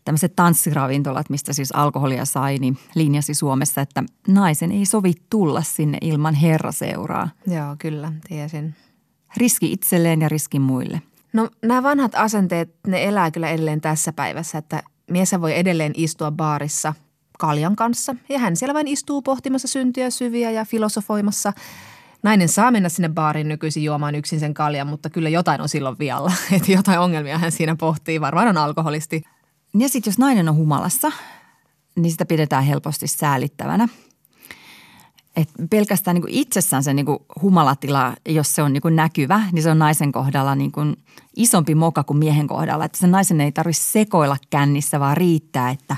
tämmöiset tanssiravintolat, mistä siis alkoholia sai, niin linjasi Suomessa, että naisen ei sovi tulla sinne ilman herraseuraa. Joo, kyllä, tiesin. Riski itselleen ja riski muille. No nämä vanhat asenteet, ne elää kyllä edelleen tässä päivässä, että mies voi edelleen istua baarissa kaljan kanssa ja hän siellä vain istuu pohtimassa syntyjä syviä ja filosofoimassa. Nainen saa mennä sinne baariin nykyisin juomaan yksin sen kaljan, mutta kyllä jotain on silloin vialla. [laughs] Että jotain ongelmia hän siinä pohtii. Varmaan on alkoholisti – ja sitten jos nainen on humalassa, niin sitä pidetään helposti säälittävänä. Et pelkästään niin kuin itsessään se niin kuin humalatila, jos se on niin kuin näkyvä, niin se on naisen kohdalla niin kuin isompi moka kuin miehen kohdalla. Että se naisen ei tarvitse sekoilla kännissä, vaan riittää, että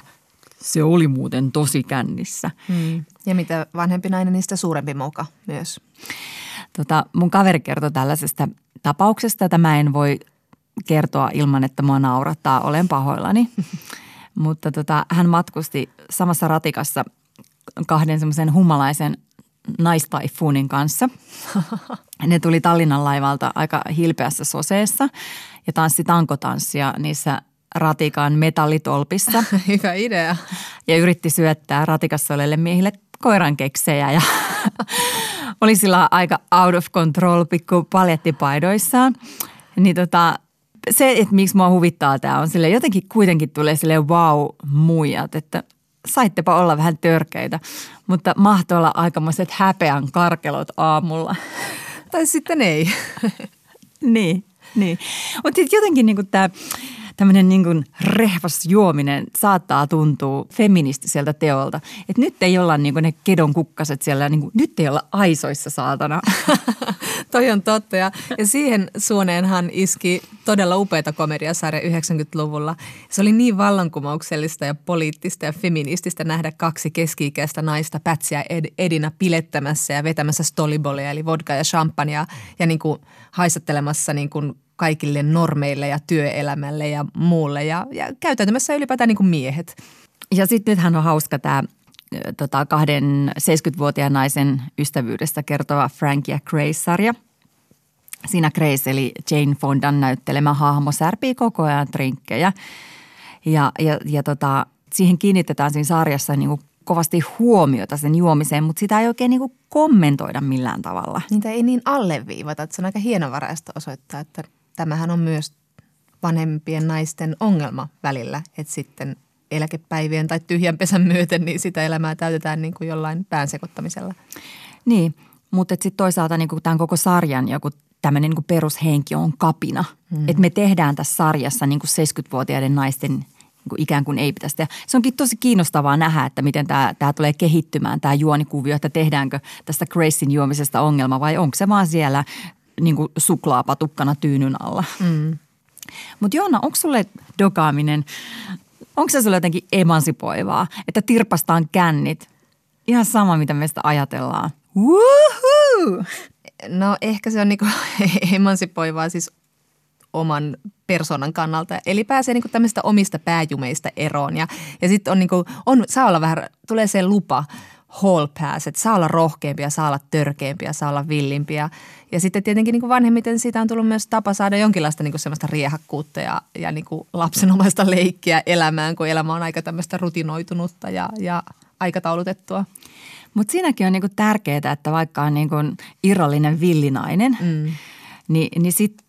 se oli muuten tosi kännissä. Hmm. Ja mitä vanhempi nainen, niin sitä suurempi moka myös. Tota, mun kaveri kertoi tällaisesta tapauksesta, että mä en voi kertoa ilman, että mua naurattaa. Olen pahoillani. [laughs] Mutta tota, hän matkusti samassa ratikassa kahden semmoisen humalaisen naistaifuunin kanssa. [laughs] Ne tuli Tallinnan laivalta aika hilpeässä soseessa ja tanssi tankotanssia niissä ratikan metallitolpissa. [laughs] Hyvä idea. Ja yritti syöttää ratikassa oleville miehille koiran keksejä ja oli sillä aika out of control pikku paljettipaidoissaan. Niin tota, se, että miksi mua huvittaa tämä on sille jotenkin kuitenkin tulee sille wow muijat, että saittepa olla vähän törkeitä, mutta mahtoi olla aikamoiset häpeän karkelot aamulla. Tai sitten ei. [laughs] niin, niin. Mutta jotenkin niinku tämä tämmöinen niin kuin rehvas juominen saattaa tuntua feministiseltä teolta. Että nyt ei olla niin kuin ne kedon kukkaset siellä, niin kuin, nyt ei olla aisoissa saatana. [laughs] Toi on totta ja, ja siihen suoneenhan iski todella upeita komediasarja 90-luvulla. Se oli niin vallankumouksellista ja poliittista ja feminististä nähdä kaksi keski-ikäistä naista Pätsiä Ed, Edina pilettämässä ja vetämässä stolibolia eli vodka ja champagnea ja niin kuin haisattelemassa niin kuin kaikille normeille ja työelämälle ja muulle ja, ja käytäytymässä ylipäätään niin kuin miehet. Ja sitten nythän on hauska tämä tota, kahden 70-vuotiaan naisen ystävyydestä kertova Frank ja Grace-sarja. Siinä Grace eli Jane Fondan näyttelemä hahmo särpii koko ajan trinkkejä. Ja, ja, ja tota, siihen kiinnitetään siinä sarjassa niin kuin kovasti huomiota sen juomiseen, mutta sitä ei oikein niin kuin kommentoida millään tavalla. Niitä ei niin alleviivata, että se on aika hienovaraista osoittaa, että tämähän on myös vanhempien naisten ongelma välillä, että sitten eläkepäivien tai tyhjän pesän myöten, niin sitä elämää täytetään niin kuin jollain pään sekoittamisella. Niin, mutta sitten toisaalta niin kuin tämän koko sarjan joku tämmöinen niin perushenki on kapina. Mm. Että me tehdään tässä sarjassa niin kuin 70-vuotiaiden naisten niin kuin ikään kuin ei pitäisi tehdä. Se onkin tosi kiinnostavaa nähdä, että miten tämä, tämä tulee kehittymään, tämä juonikuvio, että tehdäänkö tästä Gracein juomisesta ongelma vai onko se vaan siellä niin kuin suklaapatukkana tyynyn alla. Mm. Mutta Joonna, onko sulle dokaaminen, onko se sulle jotenkin emansipoivaa, että tirpastaan kännit? Ihan sama, mitä me sitä ajatellaan. Woohoo! No ehkä se on niinku [laughs] emansipoivaa siis oman persoonan kannalta. Eli pääsee niinku tämmöistä omista pääjumeista eroon. Ja, ja sitten on, niinku, on, saa olla vähän, tulee se lupa – hall pass, että saa olla rohkeampia, saa olla törkeämpiä, saa olla villimpiä. Ja sitten tietenkin niin kuin vanhemmiten siitä on tullut myös tapa saada jonkinlaista niin kuin semmoista riehakkuutta ja, ja niin kuin lapsenomaista leikkiä elämään, kun elämä on aika tämmöistä rutinoitunutta ja, ja aikataulutettua. Mutta siinäkin on niinku tärkeää, että vaikka on niinku irrallinen villinainen, mm. niin, niin sit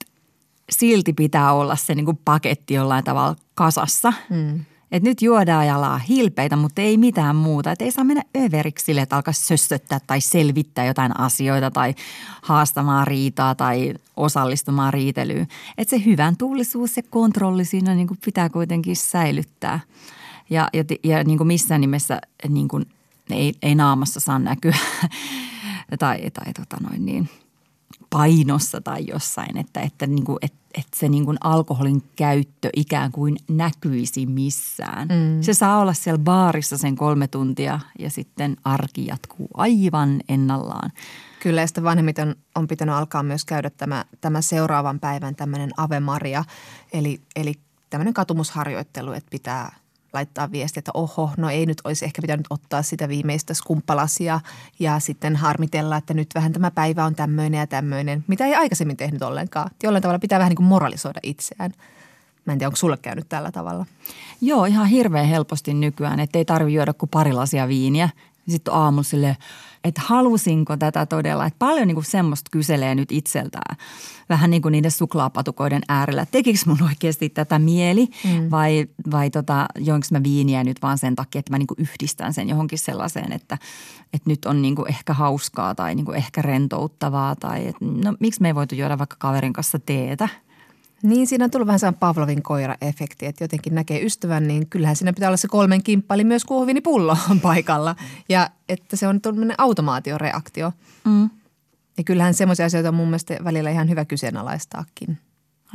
silti pitää olla se niinku paketti jollain tavalla kasassa. Mm. Että nyt juodaan ja ollaan hilpeitä, mutta ei mitään muuta. Että ei saa mennä överiksi sille, että alkaa sössöttää tai selvittää jotain asioita tai haastamaan riitaa tai osallistumaan riitelyyn. Että se hyvän tuulisuus ja kontrolli siinä niin kuin pitää kuitenkin säilyttää. Ja, ja, ja niin kuin missään nimessä niin kuin ei, ei naamassa saa näkyä [laughs] tai, tai tota noin niin – painossa tai jossain, että, että, niin kuin, että, että se niin kuin alkoholin käyttö ikään kuin näkyisi missään. Mm. Se saa olla siellä baarissa sen kolme tuntia ja sitten arki jatkuu aivan ennallaan. Kyllä ja sitten vanhemmiten on pitänyt alkaa myös käydä tämä, tämä seuraavan päivän tämmöinen Ave Maria, eli, eli tämmöinen katumusharjoittelu, että pitää – laittaa viesti, että oho, no ei nyt olisi ehkä pitänyt ottaa sitä viimeistä skumppalasia ja sitten harmitella, että nyt vähän tämä päivä on tämmöinen ja tämmöinen, mitä ei aikaisemmin tehnyt ollenkaan. Jollain tavalla pitää vähän niin kuin moralisoida itseään. Mä en tiedä, onko sulle käynyt tällä tavalla? Joo, ihan hirveän helposti nykyään, että ei tarvitse juoda kuin pari lasia viiniä. Sitten aamulla silleen, että halusinko tätä todella. Että paljon niin kuin semmoista kyselee nyt itseltään vähän niin kuin niiden suklaapatukoiden äärellä. Tekikö mun oikeasti tätä mieli mm. vai, vai tota, joinko mä viiniä nyt vaan sen takia, että mä niin kuin yhdistän sen johonkin sellaiseen, että, että nyt on niin kuin ehkä hauskaa tai niin kuin ehkä rentouttavaa tai että, no miksi me ei voitu juoda vaikka kaverin kanssa teetä – niin, siinä on tullut vähän sellainen Pavlovin koira-efekti, että jotenkin näkee ystävän, niin kyllähän siinä pitää olla se kolmen kimppali myös kuohuviinipullo on paikalla. Ja että se on tämmöinen automaatioreaktio. Mm. Ja kyllähän semmoisia asioita on mun mielestä välillä ihan hyvä kyseenalaistaakin.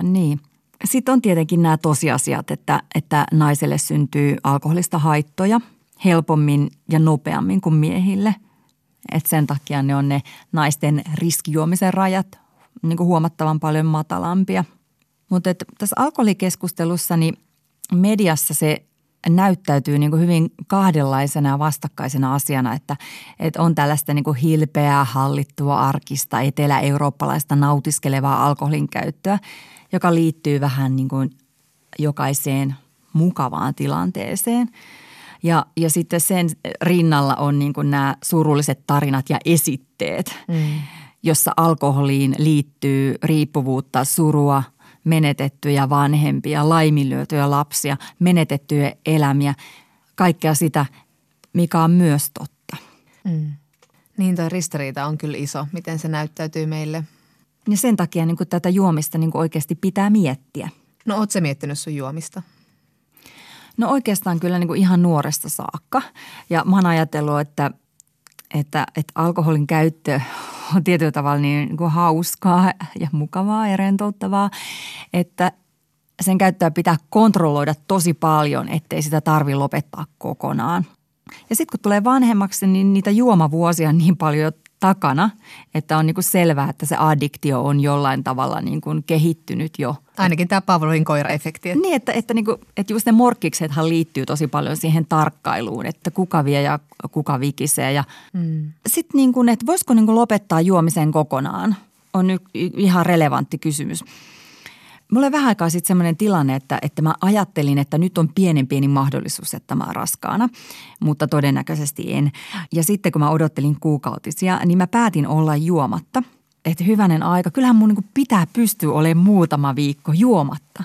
Niin. Sitten on tietenkin nämä tosiasiat, että, että naiselle syntyy alkoholista haittoja helpommin ja nopeammin kuin miehille. Et sen takia ne on ne naisten riskijuomisen rajat niin kuin huomattavan paljon matalampia – mutta tässä alkoholikeskustelussa niin mediassa se näyttäytyy niin kuin hyvin kahdenlaisena ja vastakkaisena asiana, että, että on tällaista niin kuin hilpeää, hallittua, arkista, etelä-eurooppalaista nautiskelevaa alkoholin käyttöä, joka liittyy vähän niin kuin jokaiseen mukavaan tilanteeseen. Ja, ja sitten sen rinnalla on niin kuin nämä surulliset tarinat ja esitteet, mm. jossa alkoholiin liittyy riippuvuutta, surua – menetettyjä vanhempia, laiminlyötyjä lapsia, menetettyjä elämiä, kaikkea sitä, mikä on myös totta. Mm. Niin toi ristiriita on kyllä iso, miten se näyttäytyy meille. Ja sen takia niin tätä juomista niin oikeasti pitää miettiä. No oot sä miettinyt sun juomista? No oikeastaan kyllä niin kuin ihan nuoresta saakka. Ja mä oon ajatellut, että, että, että alkoholin käyttö on tietyllä tavalla niin, kuin hauskaa ja mukavaa ja rentouttavaa, että sen käyttöä pitää kontrolloida tosi paljon, ettei sitä tarvi lopettaa kokonaan. Ja sitten kun tulee vanhemmaksi, niin niitä juomavuosia on niin paljon takana, että on niin kuin selvää, että se addiktio on jollain tavalla niin kuin kehittynyt jo. Ainakin tämä Pavlovin koiraefekti. Niin, että, että, niin kuin, että just ne morkkiksethan liittyy tosi paljon siihen tarkkailuun, että kuka vie ja kuka vikisee. Ja mm. sitten niin kuin, että voisiko niin kuin lopettaa juomisen kokonaan, on y- ihan relevantti kysymys. Mulla oli vähän aikaa sitten semmoinen tilanne, että, että mä ajattelin, että nyt on pienen pieni mahdollisuus, että mä oon raskaana, mutta todennäköisesti en. Ja sitten kun mä odottelin kuukautisia, niin mä päätin olla juomatta – että hyvänen aika, kyllähän mun niin pitää pystyä olemaan muutama viikko juomatta.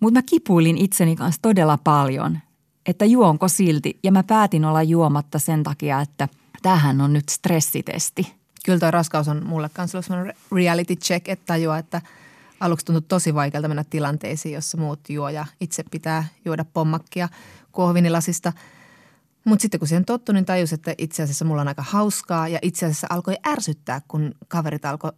Mutta mä kipuilin itseni kanssa todella paljon, että juonko silti. Ja mä päätin olla juomatta sen takia, että tähän on nyt stressitesti. Kyllä tuo raskaus on mulle kanssa ollut reality check, että tajua, että – aluksi tuntui tosi vaikealta mennä tilanteisiin, jossa muut juo ja itse pitää juoda pommakkia kuohvinilasista. Mutta sitten kun siihen tottui, niin tajus, että itse asiassa mulla on aika hauskaa ja itse asiassa alkoi ärsyttää, kun kaverit alkoi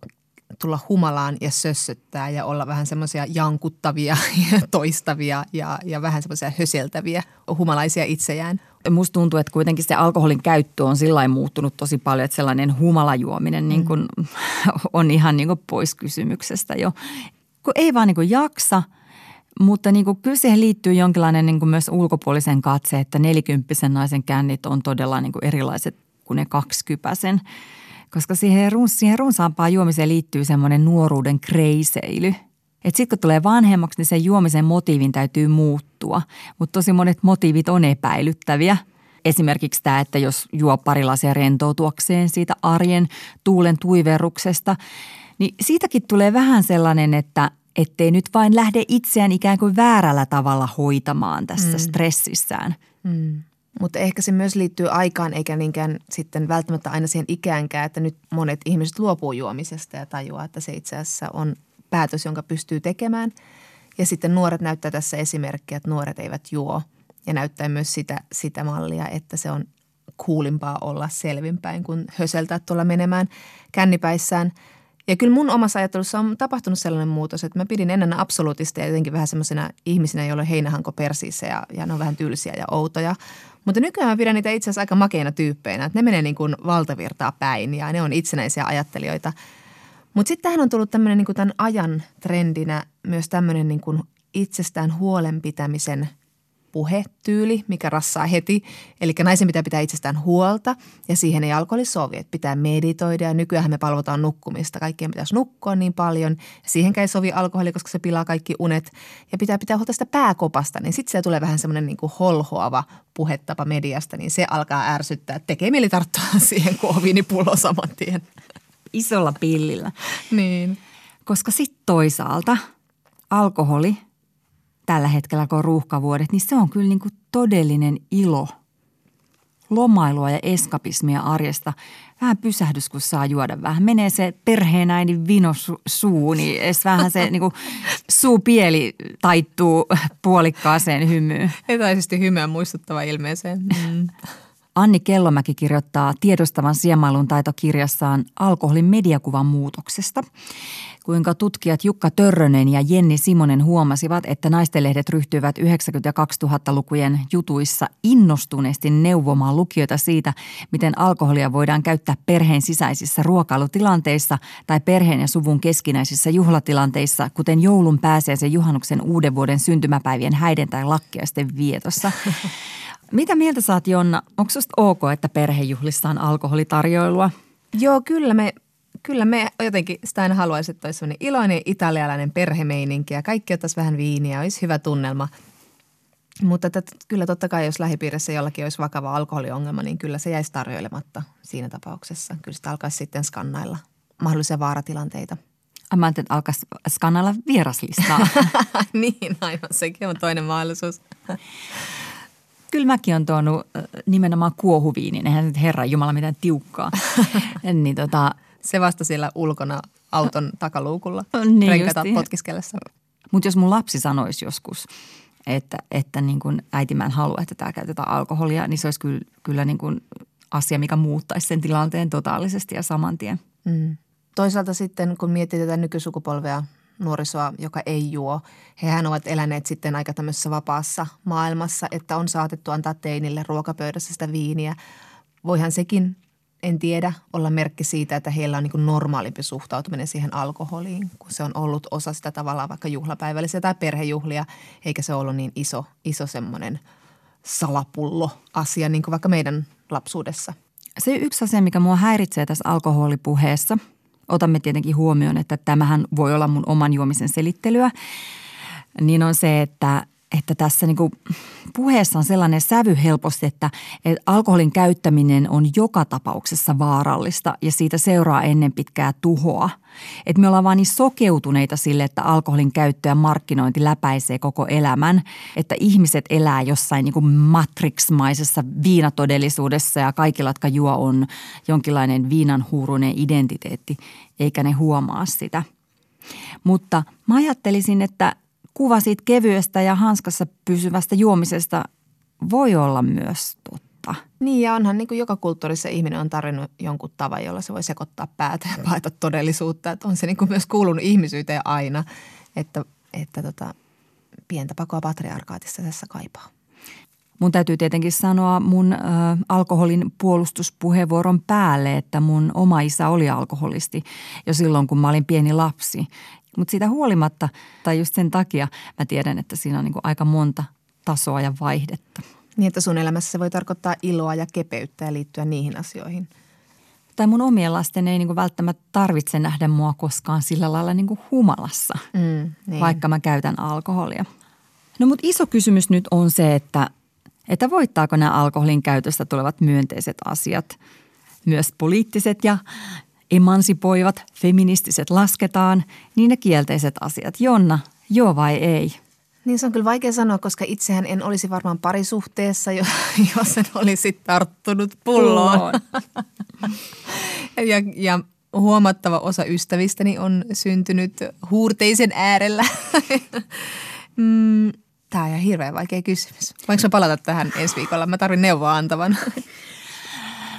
tulla humalaan ja sössöttää ja olla vähän semmoisia jankuttavia [laughs] ja toistavia ja, ja vähän semmoisia höseltäviä humalaisia itseään. Musta tuntuu, että kuitenkin se alkoholin käyttö on sillä muuttunut tosi paljon, että sellainen humalajuominen niin kun, mm. [laughs] on ihan niin pois kysymyksestä jo. Kun ei vaan niin jaksa, mutta niin kuin, kyllä siihen liittyy jonkinlainen niin myös ulkopuolisen katse, että nelikymppisen naisen kännit on todella niin erilaiset kuin ne kaksikypäisen – koska siihen, siihen runsaampaan juomiseen liittyy semmoinen nuoruuden kreiseily. Että sitten kun tulee vanhemmaksi, niin sen juomisen motiivin täytyy muuttua. Mutta tosi monet motiivit on epäilyttäviä. Esimerkiksi tämä, että jos juo pari lasia rentoutuakseen siitä arjen tuulen tuiveruksesta, niin siitäkin tulee vähän sellainen, että ettei nyt vain lähde itseään ikään kuin väärällä tavalla hoitamaan tässä mm. stressissään. Mm. Mutta ehkä se myös liittyy aikaan eikä niinkään sitten välttämättä aina siihen ikäänkään, että nyt monet ihmiset luopuu juomisesta ja tajuaa, että se itse asiassa on päätös, jonka pystyy tekemään. Ja sitten nuoret näyttää tässä esimerkkiä, että nuoret eivät juo ja näyttää myös sitä, sitä mallia, että se on kuulimpaa olla selvinpäin kuin höseltää tuolla menemään kännipäissään – ja kyllä mun omassa ajattelussa on tapahtunut sellainen muutos, että mä pidin ennen absoluutista ja jotenkin vähän semmoisena ihmisinä, joilla on heinähanko persiissä ja, ja ne on vähän tylsiä ja outoja. Mutta nykyään mä pidän niitä itse asiassa aika makeina tyyppeinä, että ne menee niin kuin valtavirtaa päin ja ne on itsenäisiä ajattelijoita. Mutta sitten tähän on tullut tämmöinen niin kuin tämän ajan trendinä myös tämmöinen niin kuin itsestään huolenpitämisen – puhetyyli, mikä rassaa heti. Eli naisen pitää pitää itsestään huolta ja siihen ei alkoholi sovi, että pitää meditoida ja nykyään me palvotaan nukkumista. Kaikkien pitäisi nukkua niin paljon. Siihen ei sovi alkoholi, koska se pilaa kaikki unet ja pitää pitää huolta sitä pääkopasta. Niin sitten se tulee vähän semmoinen niin kuin holhoava puhetapa mediasta, niin se alkaa ärsyttää. Tekee mieli tarttua [laughs] siihen kuoviinipullo saman tien. Isolla pillillä. Niin. Koska sitten toisaalta alkoholi – tällä hetkellä, kun on ruuhkavuodet, niin se on kyllä niin kuin todellinen ilo. Lomailua ja eskapismia arjesta. Vähän pysähdys, kun saa juoda vähän. Menee se perheenäidin vino su- suu, niin edes vähän se niin kuin, [laughs] suupieli taittuu puolikkaaseen hymyyn. Etäisesti hymyä muistuttava ilmeeseen. Mm. Anni Kellomäki kirjoittaa tiedostavan siemailun taitokirjassaan alkoholin mediakuvan muutoksesta – kuinka tutkijat Jukka Törrönen ja Jenni Simonen huomasivat, että naistenlehdet ryhtyivät 90- ja 2000-lukujen jutuissa innostuneesti neuvomaan lukijoita siitä, miten alkoholia voidaan käyttää perheen sisäisissä ruokailutilanteissa tai perheen ja suvun keskinäisissä juhlatilanteissa, kuten joulun pääsiäisen juhannuksen uuden vuoden syntymäpäivien häiden tai lakkiaisten vietossa. [laughs] Mitä mieltä saat Jonna? Onko susta ok, että perhejuhlissa on alkoholitarjoilua? Joo, kyllä me, kyllä me jotenkin sitä aina haluaisi, että olisi sellainen iloinen italialainen perhemeininki ja kaikki ottaisi vähän viiniä, olisi hyvä tunnelma. Mutta että, kyllä totta kai, jos lähipiirissä jollakin olisi vakava alkoholiongelma, niin kyllä se jäisi tarjoilematta siinä tapauksessa. Kyllä sitä alkaisi sitten skannailla mahdollisia vaaratilanteita. Mä ajattelin, että alkaisi skannailla vieraslistaa. [laughs] niin, aivan. Sekin on toinen mahdollisuus. [laughs] Kyllä mäkin on tuonut nimenomaan kuohuviinin, eihän nyt herra Jumala mitään tiukkaa. [laughs] niin tota, Se vasta siellä ulkona auton takaluukulla [laughs] Niin potkiskellessa. Mutta jos mun lapsi sanoisi joskus, että, että niin kun äiti mä en halua, että täällä käytetään alkoholia, niin se olisi kyllä, kyllä niin kun asia, mikä muuttaisi sen tilanteen totaalisesti ja saman tien. Mm. Toisaalta sitten, kun miettii tätä nykysukupolvea, nuorisoa, joka ei juo, hehän ovat eläneet sitten aika tämmöisessä vapaassa maailmassa, että on saatettu antaa teinille ruokapöydässä sitä viiniä. Voihan sekin, en tiedä, olla merkki siitä, että heillä on niin normaalimpi suhtautuminen siihen alkoholiin, kun se on ollut osa sitä tavallaan vaikka juhlapäivällisiä tai perhejuhlia, eikä se ollut niin iso, iso semmoinen salapullo asia, niin kuin vaikka meidän lapsuudessa. Se yksi asia, mikä mua häiritsee tässä alkoholipuheessa, otamme tietenkin huomioon, että tämähän voi olla mun oman juomisen selittelyä, niin on se, että, että tässä niin puheessa on sellainen sävy helposti, että, että alkoholin käyttäminen on joka tapauksessa vaarallista ja siitä seuraa ennen pitkää tuhoa. Että me ollaan vaan niin sokeutuneita sille, että alkoholin käyttö ja markkinointi läpäisee koko elämän, että ihmiset elää jossain niin kuin matrix-maisessa viinatodellisuudessa ja kaikilla, jotka juo, on jonkinlainen viinanhuuruinen identiteetti, eikä ne huomaa sitä. Mutta mä ajattelisin, että kuva siitä kevyestä ja hanskassa pysyvästä juomisesta voi olla myös totta. Niin ja onhan niin kuin joka kulttuurissa ihminen on tarvinnut jonkun tavan, jolla se voi sekoittaa päätä ja paeta todellisuutta. Että on se niin kuin myös kuulunut ihmisyyteen aina, että, että tota, pientä pakoa patriarkaatissa tässä kaipaa. Mun täytyy tietenkin sanoa mun ö, alkoholin puolustuspuheenvuoron päälle, että mun oma isä oli alkoholisti jo silloin, kun mä olin pieni lapsi. Mutta siitä huolimatta, tai just sen takia, mä tiedän, että siinä on niinku aika monta tasoa ja vaihdetta. Niin, että sun elämässä se voi tarkoittaa iloa ja kepeyttä ja liittyä niihin asioihin. Tai mun omien lasten ei niinku välttämättä tarvitse nähdä mua koskaan sillä lailla niinku humalassa, Mm, niin. vaikka mä käytän alkoholia. No mutta iso kysymys nyt on se, että, että voittaako nämä alkoholin käytöstä tulevat myönteiset asiat. Myös poliittiset ja emansipoivat, feministiset lasketaan, niin ne kielteiset asiat. Jonna, joo vai ei? Niin se on kyllä vaikea sanoa, koska itsehän en olisi varmaan parisuhteessa, jo- [laughs] jos en olisi tarttunut pulloon. [laughs] Ja, ja huomattava osa ystävistäni on syntynyt huurteisen äärellä. [laughs] Mm, Tämä on ihan hirveän vaikea kysymys. Voinko mä palata tähän ensi viikolla? Mä tarvin neuvoa antavan.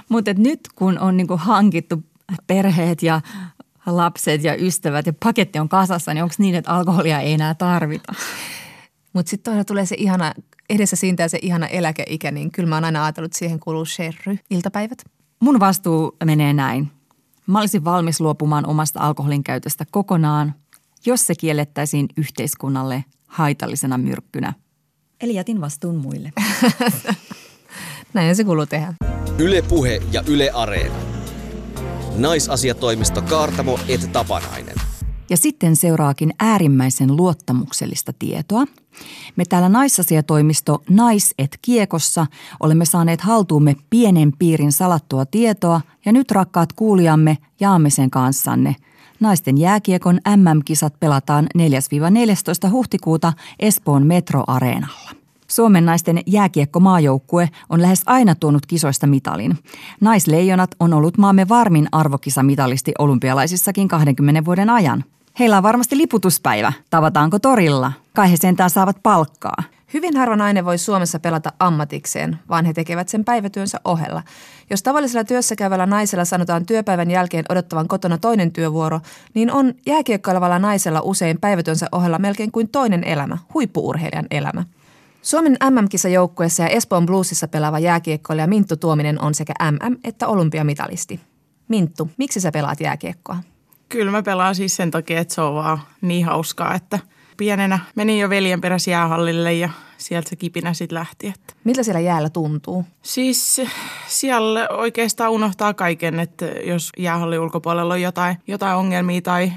Mutta nyt kun on niinku hankittu perheet ja lapset ja ystävät ja paketti on kasassa, niin onko niin, että alkoholia ei enää tarvita? Mutta sitten toisaalta tulee se ihana, edessä siintää se ihana eläkeikä, niin kyllä mä oon aina ajatellut, että siihen kuuluu sherry iltapäivät. Mun vastuu menee näin. Mä olisin valmis luopumaan omasta alkoholin käytöstä kokonaan, jos se kiellettäisiin yhteiskunnalle haitallisena myrkkynä. Eli jätin vastuun muille. [laughs] Näin se kuuluu tehdä. Yle Puhe ja Yle Areena. Naisasiatoimisto Kaartamo et Tapanainen. Ja sitten seuraakin äärimmäisen luottamuksellista tietoa. Me täällä naisasiatoimisto Nais et Kiekossa olemme saaneet haltuumme pienen piirin salattua tietoa ja nyt rakkaat kuulijamme jaamme sen kanssanne. Naisten jääkiekon MM-kisat pelataan 4-14 huhtikuuta Espoon metroareenalla. Suomen naisten jääkiekkomaajoukkue on lähes aina tuonut kisoista mitalin. Naisleijonat on ollut maamme varmin arvokisamitalisti olympialaisissakin 20 vuoden ajan. Heillä on varmasti liputuspäivä. Tavataanko torilla? Kai he sentään saavat palkkaa. Hyvin harva nainen voi Suomessa pelata ammatikseen, vaan he tekevät sen päivätyönsä ohella. Jos tavallisella työssä käyvällä naisella sanotaan työpäivän jälkeen odottavan kotona toinen työvuoro, niin on jääkiekkoilevalla naisella usein päivätyönsä ohella melkein kuin toinen elämä, huippuurheilijan elämä. Suomen MM-kisajoukkueessa ja Espoon Bluesissa pelaava jääkiekkoilija Minttu Tuominen on sekä MM- että olympiamitalisti. Minttu, miksi sä pelaat jääkiekkoa? Kyllä mä pelaan siis sen takia, että se on vaan niin hauskaa, että pienenä menin jo veljen perässä jäähallille ja sieltä se kipinä sitten lähti. Että. Miltä siellä jäällä tuntuu? Siis siellä oikeastaan unohtaa kaiken, että jos jäähallin ulkopuolella on jotain, jotain ongelmia tai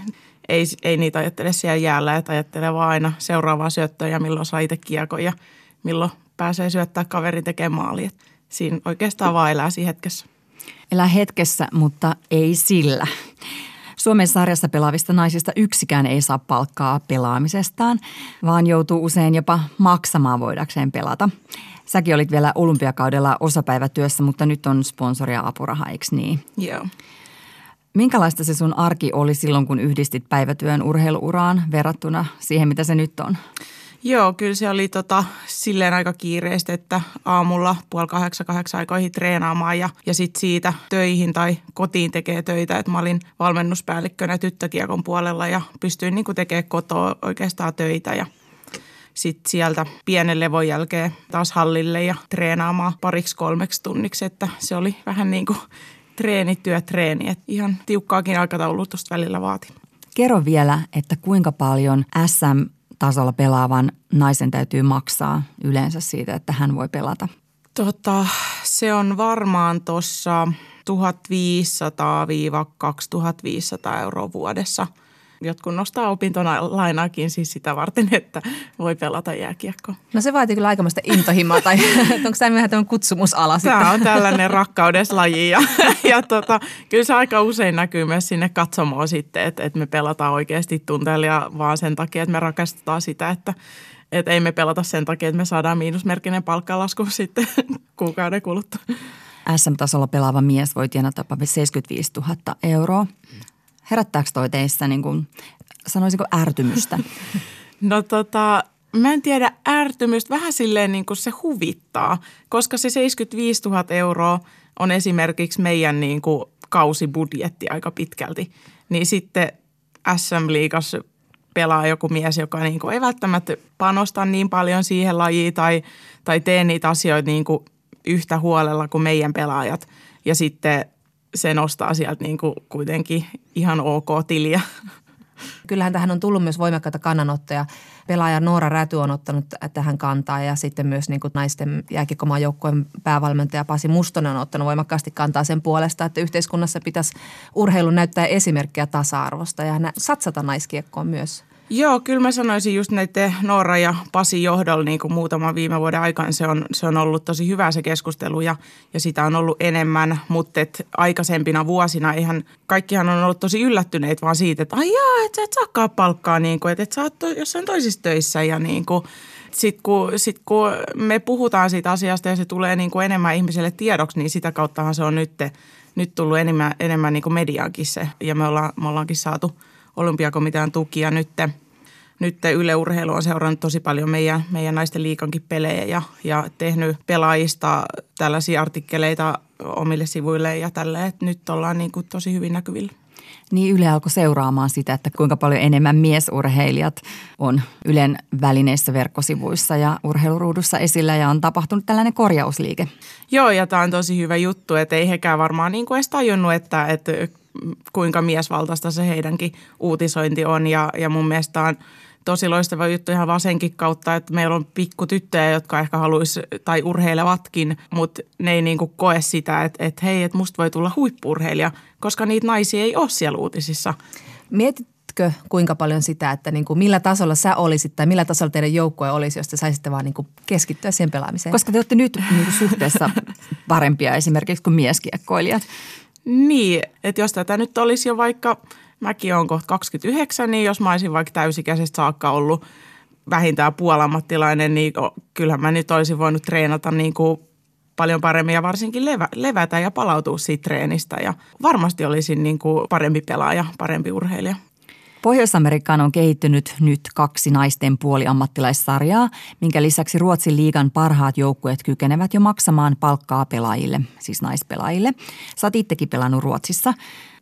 ei, ei niitä ajattele siellä jäällä, että ajattelee vaan aina seuraavaa syöttöä ja milloin saa itse kiekon ja milloin pääsee syöttää kaverin tekemään maali. Että siinä oikeastaan vaan elää siinä hetkessä. Elää hetkessä, mutta ei sillä. Suomen sarjassa pelaavista naisista yksikään ei saa palkkaa pelaamisestaan, vaan joutuu usein jopa maksamaan voidakseen pelata. Säkin olit vielä olympiakaudella osapäivätyössä, mutta nyt on sponsori ja apuraha, eikö niin? Joo. Minkälaista se sun arki oli silloin, kun yhdistit päivätyön urheiluuraan verrattuna siihen, mitä se nyt on? Joo, kyllä se oli tota, silleen aika kiireistä, että aamulla puoli kahdeksan, kahdeksan aikoihin treenaamaan ja, ja sitten siitä töihin tai kotiin tekee töitä. Että mä olin valmennuspäällikkönä tyttökiekon puolella ja pystyin niin tekemään kotoa oikeastaan töitä ja sitten sieltä pienen levon jälkeen taas hallille ja treenaamaan pariksi kolmeksi tunniksi, että se oli vähän niin kuin treeni, työ, treeni. että ihan tiukkaakin aikataulutusta välillä vaati. Kerro vielä, että kuinka paljon SM tasolla pelaavan naisen täytyy maksaa yleensä siitä, että hän voi pelata? Tota, se on varmaan tuossa 1500-2500 euroa vuodessa. Jotkut nostaa opintolainaakin siis sitä varten, että voi pelata jääkiekkoa. No se vaatii kyllä aikamoista intohimoa, tai [laughs] onko tämä vähän tämmöinen kutsumusala Tämä sitten? on tällainen rakkaudeslaji ja, ja tota, kyllä se aika usein näkyy myös sinne katsomoon sitten, että, että me pelataan oikeasti tunteella vaan sen takia, että me rakastetaan sitä, että, että ei me pelata sen takia, että me saadaan miinusmerkkinen palkkalasku [laughs] sitten kuukauden kuluttua. SM-tasolla pelaava mies voi tienata 75 000 euroa. Herättääkö toi teissä niin kuin, sanoisinko ärtymystä? [laughs] No tota, mä en tiedä ärtymystä, vähän silleen niin kuin se huvittaa, koska se 75 000 euroa on esimerkiksi meidän niin kuin kausibudjetti aika pitkälti. Niin sitten SM-liigassa pelaa joku mies, joka niin kuin ei välttämättä panosta niin paljon siihen lajiin tai, tai tee niitä asioita niin kuin yhtä huolella kuin meidän pelaajat. Ja sitten se nostaa sieltä niin kuin kuitenkin ihan ok tiliä. Kyllähän tähän on tullut myös voimakkaita kannanottoja. Pelaaja Noora Räty on ottanut tähän kantaa ja sitten myös niin kuin naisten jääkikomaan joukkueen päävalmentaja Pasi Mustonen on ottanut voimakkaasti kantaa sen puolesta, että yhteiskunnassa pitäisi urheilun näyttää esimerkkiä tasa-arvosta ja satsata naiskiekkoon myös. Joo, kyllä mä sanoisin just näiden Noora ja Pasi johdolla niin kuin muutaman viime vuoden aikana se on, se on ollut tosi hyvä se keskustelu ja, ja sitä on ollut enemmän, mutta et aikaisempina vuosina ihan kaikkihan on ollut tosi yllättyneet vaan siitä, että ai jaa, et sä et saakaan palkkaa, niin kuin, että et sä oot jossain toisissa töissä ja niin kuin, sitten kun, sit kun me puhutaan siitä asiasta ja se tulee niin kuin enemmän ihmiselle tiedoksi, niin sitä kauttahan se on nyt, nyt tullut enemmän, enemmän niin kuin mediaankin se ja me, ollaan, me ollaankin saatu – olympiakomitean tuki ja nyt, nyt Yle Urheilu on seurannut tosi paljon meidän, meidän naisten liikankin pelejä ja, ja tehnyt pelaajista tällaisia artikkeleita omille sivuille ja tälle, että nyt ollaan niin kuin tosi hyvin näkyvillä. Niin Yle alkoi seuraamaan sitä, että kuinka paljon enemmän miesurheilijat on Ylen välineissä verkkosivuissa ja urheiluruudussa esillä ja on tapahtunut tällainen korjausliike. Joo ja tämä on tosi hyvä juttu, että ei hekään varmaan niin kuin edes tajunnut, että, että kuinka miesvaltaista se heidänkin uutisointi on ja, ja mun mielestä on tosi loistava juttu ihan vasenkin kautta, että meillä on pikkutyttöjä, jotka ehkä haluaisi tai urheilevatkin, mutta ne ei niinku koe sitä, että, että hei, että musta voi tulla huippurheilija, koska niitä naisia ei ole siellä uutisissa. Mietitkö kuinka paljon sitä, että niin kuin millä tasolla sä olisit tai millä tasolla teidän joukkue olisi, jos te saisitte vaan niin kuin keskittyä siihen pelaamiseen? Koska te olette nyt niin kuin suhteessa parempia esimerkiksi kuin mieskiekkoilijat. Niin, että jos tätä nyt olisi jo vaikka, mäkin olen kohta 29, niin jos mä olisin vaikka täysikäisestä saakka ollut vähintään puolammattilainen, niin kyllähän mä nyt olisin voinut treenata niin kuin paljon paremmin ja varsinkin levä, levätä ja palautua siitä treenistä. Ja varmasti olisin niin kuin parempi pelaaja, parempi urheilija. Pohjois-Amerikkaan on kehittynyt nyt kaksi naisten puoliammattilaissarjaa, minkä lisäksi Ruotsin liigan parhaat joukkueet kykenevät jo maksamaan palkkaa pelaajille, siis naispelaajille. Sä itsekin pelannut Ruotsissa.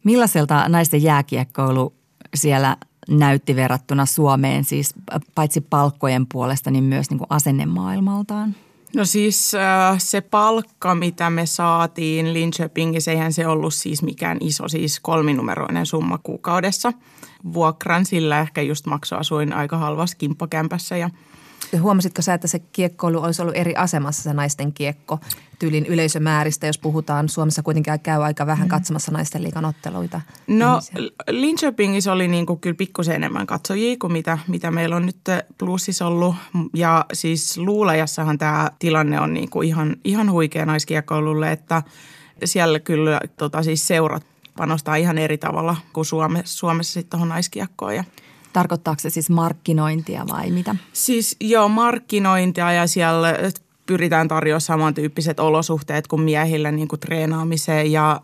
Millaiselta naisten jääkiekkoilu siellä näytti verrattuna Suomeen, siis paitsi palkkojen puolesta, niin myös niin kuin asennemaailmaltaan? No siis äh, se palkka, mitä me saatiin Linköpingissä, eihän se ollut siis mikään iso, siis kolminumeroinen summa kuukaudessa. Vuokran sillä ehkä just maksoasuin aika halvassa kimppakämpässä ja – Huomasitko sä, että se kiekkoilu olisi ollut eri asemassa se naisten kiekko tyylin yleisömääristä, jos puhutaan? Suomessa kuitenkin käy aika vähän mm. katsomassa naisten liikan otteluita. No Linköpingissä oli niin kuin kyllä pikkusen enemmän katsojia kuin mitä, mitä meillä on nyt plussissa ollut. Ja siis Luulajassahan tämä tilanne on niin kuin ihan, ihan huikea naiskiekkoilulle, että siellä kyllä tota, siis seurat panostaa ihan eri tavalla kuin Suomessa, Suomessa sitten tuohon naiskiekkoon. Ja Tarkoittaako se siis markkinointia vai mitä? Siis joo, markkinointia ja siellä pyritään tarjoamaan samantyyppiset olosuhteet kuin miehille niin kuin treenaamiseen ja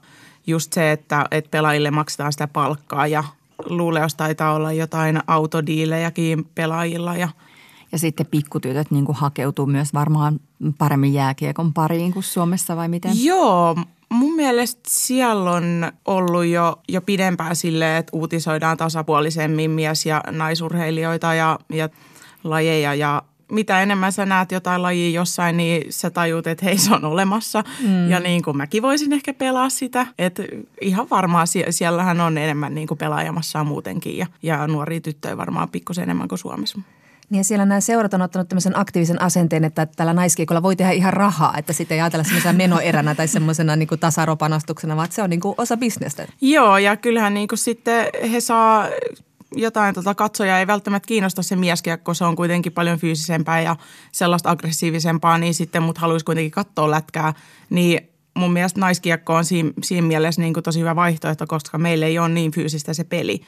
just se, että, että pelaajille maksetaan sitä palkkaa ja luuleos taitaa olla jotain autodiilejäkin pelaajilla ja ja sitten pikkutytöt niin hakeutuu myös varmaan paremmin jääkiekon pariin kuin Suomessa vai miten? Joo, Mun mielestä siellä on ollut jo, jo pidempään silleen, että uutisoidaan tasapuolisemmin mies- ja naisurheilijoita ja, ja lajeja ja mitä enemmän sä näet jotain lajia jossain, niin sä tajut, että hei se on olemassa. Mm. Ja niin kuin mäkin voisin ehkä pelaa sitä. Että ihan varmaan sie- siellähän on enemmän niin kuin pelaajamassa muutenkin ja, ja nuoria tyttöjä varmaan pikkusen enemmän kuin Suomessa. Niin siellä nämä seurat on ottanut tämmöisen aktiivisen asenteen, että tällä naiskiikolla voi tehdä ihan rahaa, että sitä ei ajatella semmoisena menoeränä tai semmoisena niin tasaropanostuksena, vaan se on niin kuin osa bisnestä. Joo, ja kyllähän niin kuin sitten he saa jotain tota katsoja ei välttämättä kiinnosta se mieskiekko, se on kuitenkin paljon fyysisempää ja sellaista aggressiivisempaa, niin sitten mut haluaisi kuitenkin katsoa lätkää, niin mun mielestä naiskiekko on siinä, siinä mielessä niin kuin tosi hyvä vaihtoehto, koska meillä ei ole niin fyysistä se peli.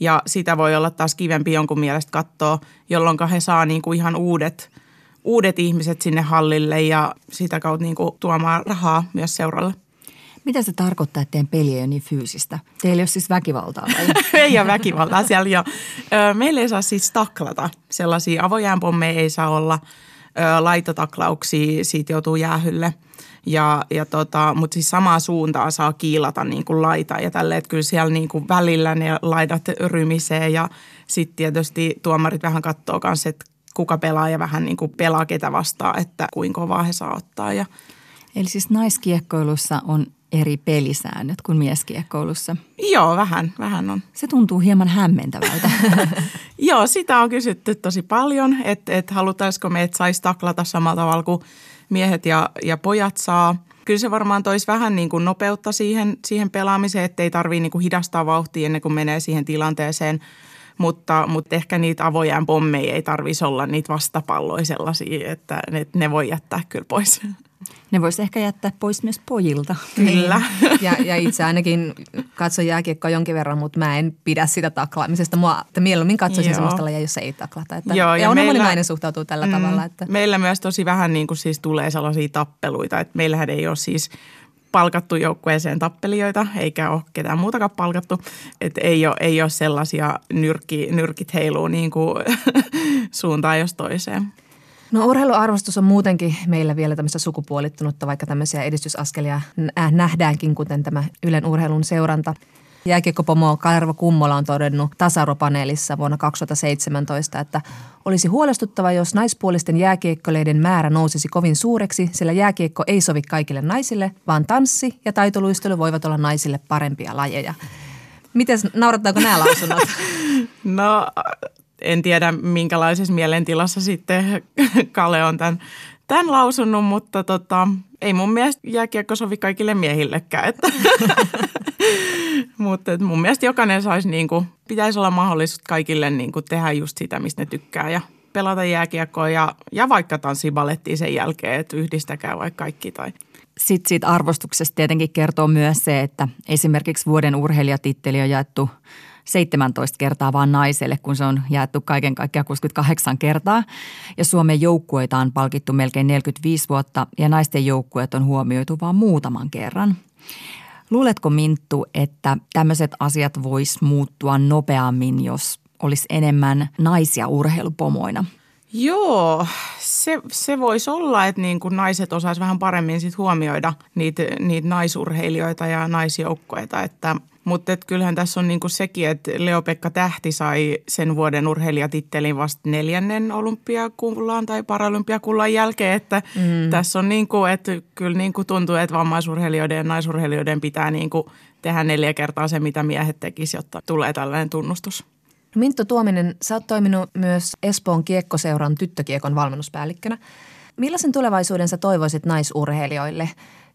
Ja sitä voi olla taas kivempi jonkun mielestä katsoa, jolloin he saa niin kuin ihan uudet, uudet ihmiset sinne hallille ja sitä kautta niin kuin tuomaan rahaa myös seuralle. Mitä se tarkoittaa, että teidän peli ei ole niin fyysistä? Teillä ei ole siis väkivaltaa [laughs] ei ole väkivaltaa siellä jo. Meillä ei saa siis taklata. Sellaisia avojäänpommeja ei saa olla. Laitotaklauksia, siitä joutuu jäähylle – ja, ja tota, mutta siis samaa suuntaa saa kiilata niin kuin laita ja tälle, että kyllä siellä niin kuin välillä ne laidat rymisee ja sitten tietysti tuomarit vähän katsoo kanssa, että kuka pelaa ja vähän niin kuin pelaa ketä vastaan, että kuinka kovaa he saa ottaa. Ja. Eli siis naiskiekkoilussa on eri pelisäännöt kuin mieskiekkoilussa. Joo, vähän, vähän on. Se tuntuu hieman hämmentävältä. [laughs] Joo, sitä on kysytty tosi paljon, että, että halutaisiko me, että saisi taklata samalla tavalla kuin miehet ja, ja pojat saa. Kyllä se varmaan toisi vähän niin kuin nopeutta siihen, siihen pelaamiseen, ettei tarvitse niin kuin hidastaa vauhtia ennen kuin menee siihen tilanteeseen. Mutta, mutta ehkä niitä avojään pommeja ei tarvitsisi olla niitä vastapalloja sellaisia, että ne, ne voi jättää kyllä pois. Ne voisi ehkä jättää pois myös pojilta. Kyllä. Niin. Ja, ja itse ainakin katson jääkiekkoa jonkin verran, mutta mä en pidä sitä taklaamisesta. Mua, että mieluummin katsoisin Joo. sellaista lajia, jossa ei taklata. Että, Joo, ja, ja on meillä, suhtautuu tällä mm, tavalla. Että. Meillä myös tosi vähän niin kuin siis tulee sellaisia tappeluita. Että meillähän ei ole siis palkattu joukkueeseen tappelijoita, eikä ole ketään muutakaan palkattu. Että ei ole, ei ole sellaisia nyrkki, nyrkit heiluu niin kuin [laughs] suuntaan jos toiseen. No urheiluarvostus on muutenkin meillä vielä tämmöistä sukupuolittunutta, vaikka tämmöisiä edistysaskelia nähdäänkin, kuten tämä Ylen urheilun seuranta. Jääkiekkopomo Karvo Kummola on todennut tasaropaneelissa vuonna 2017, että olisi huolestuttava, jos naispuolisten jääkiekkoleiden määrä nousisi kovin suureksi, sillä jääkiekko ei sovi kaikille naisille, vaan tanssi ja taitoluistelu voivat olla naisille parempia lajeja. Miten, naurattaako nämä lausunnot? [laughs] No en tiedä minkälaisessa mielentilassa sitten [laughs] Kale on tämän, tämän lausunut, mutta tota, ei mun mielestä jääkiekko sovi kaikille miehillekään. Että. [laughs] mutta mun mielestä jokainen saisi, niin kuin, pitäisi olla mahdollisuus kaikille niin kuin, tehdä just sitä, mistä ne tykkää ja pelata jääkiekkoa ja, ja vaikka tanssibalettiin sen jälkeen, että yhdistäkää vaikka kaikki tai – sitten siitä arvostuksesta tietenkin kertoo myös se, että esimerkiksi vuoden urheilijatitteli on jaettu 17 kertaa vaan naiselle, kun se on jaettu kaiken kaikkiaan 68 kertaa. Ja Suomen joukkueita on palkittu melkein 45 vuotta ja naisten joukkueet on huomioitu vain muutaman kerran. Luuletko Minttu, että tämmöiset asiat vois muuttua nopeammin, jos olisi enemmän naisia urheilupomoina? Joo, se, se voisi olla, että niin kuin naiset osaisivat vähän paremmin sit huomioida niitä, niitä naisurheilijoita ja naisjoukkoita. Että, mutta kyllähän tässä on niin kuin sekin, että Leo-Pekka Tähti sai sen vuoden urheilijatittelin vasta neljännen olympiakullaan tai paralympiakullan jälkeen. Että mm. tässä on niin kuin, että kyllä niin kuin tuntuu, että vammaisurheilijoiden ja naisurheilijoiden pitää niin kuin tehdä neljä kertaa se, mitä miehet tekisivät, jotta tulee tällainen tunnustus. Minttu Tuominen, sä oot toiminut myös Espoon kiekkoseuran tyttökiekon valmennuspäällikkönä. Millaisen tulevaisuuden sä toivoisit naisurheilijoille?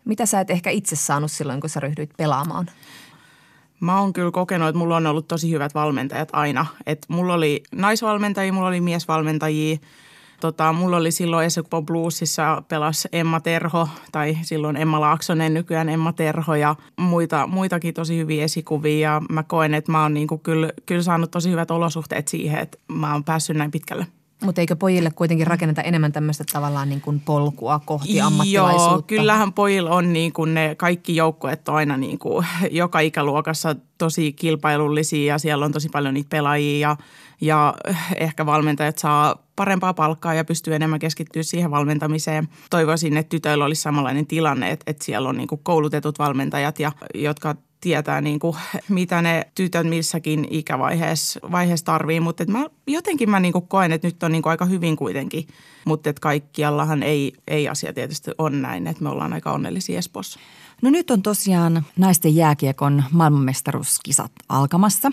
Mitä sä et ehkä itse saanut silloin, kun sä ryhdyit pelaamaan? Mä oon kyllä kokenut, että mulla on ollut tosi hyvät valmentajat aina. Et mulla oli naisvalmentajia, mulla oli miesvalmentajia – tota, mulla oli silloin Esupo Bluesissa pelas Emma Terho tai silloin Emma Laaksonen, nykyään Emma Terho ja muita, muitakin tosi hyviä esikuvia. Ja mä koen, että mä oon niinku kyllä, kyllä saanut tosi hyvät olosuhteet siihen, että mä oon päässyt näin pitkälle. Mutta eikö pojille kuitenkin rakenneta enemmän tämmöistä tavallaan niin kuin polkua kohti ammattilaisuutta? Joo, kyllähän pojilla on niin kuin ne kaikki joukkueet on aina niin kuin [laughs] joka ikäluokassa tosi kilpailullisia ja siellä on tosi paljon niitä pelaajia ja, ja ehkä valmentajat saa parempaa palkkaa ja pystyy enemmän keskittyä siihen valmentamiseen. Toivoisin, että tytöillä olisi samanlainen tilanne, että, että siellä on niin kuin koulutetut valmentajat, ja, jotka tietää, niin kuin, mitä ne tytöt missäkin ikävaiheessa vaiheessa tarvii. Mutta mä, jotenkin mä niin kuin koen, että nyt on niin kuin aika hyvin kuitenkin. Mutta että kaikkiallahan ei, ei asia tietysti on näin, että me ollaan aika onnellisia Espoossa. No nyt on tosiaan naisten jääkiekon maailmanmestaruuskisat alkamassa.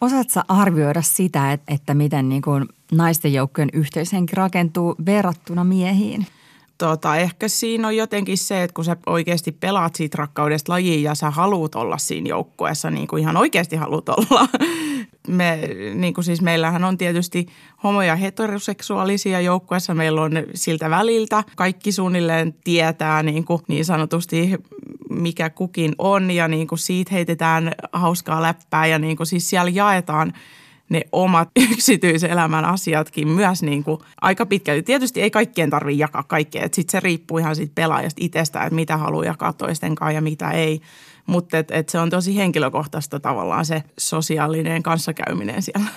Osaatko arvioida sitä, että, että miten niin kuin naisten joukkojen yhteishenki rakentuu verrattuna miehiin? Tota, ehkä siinä on jotenkin se, että kun sä oikeasti pelaat siitä rakkaudesta lajiin ja sä haluut olla siinä joukkueessa, niin kuin ihan oikeasti haluut olla. [laughs] Me, niin kuin siis meillähän on tietysti homo- ja heteroseksuaalisia joukkueessa. Meillä on siltä väliltä. Kaikki suunnilleen tietää niin, kuin niin sanotusti, mikä kukin on ja niin kuin siitä heitetään hauskaa läppää ja niin kuin siis siellä jaetaan – ne omat [laughs] yksityiselämän asiatkin myös niin kuin aika pitkälti. Tietysti ei kaikkien tarvitse jakaa kaikkea, että sitten se riippuu ihan siitä pelaajasta itsestä, että mitä haluaa jakaa toisten kanssa ja mitä ei. Mutta et, et se on tosi henkilökohtaista tavallaan se sosiaalinen kanssakäyminen siellä.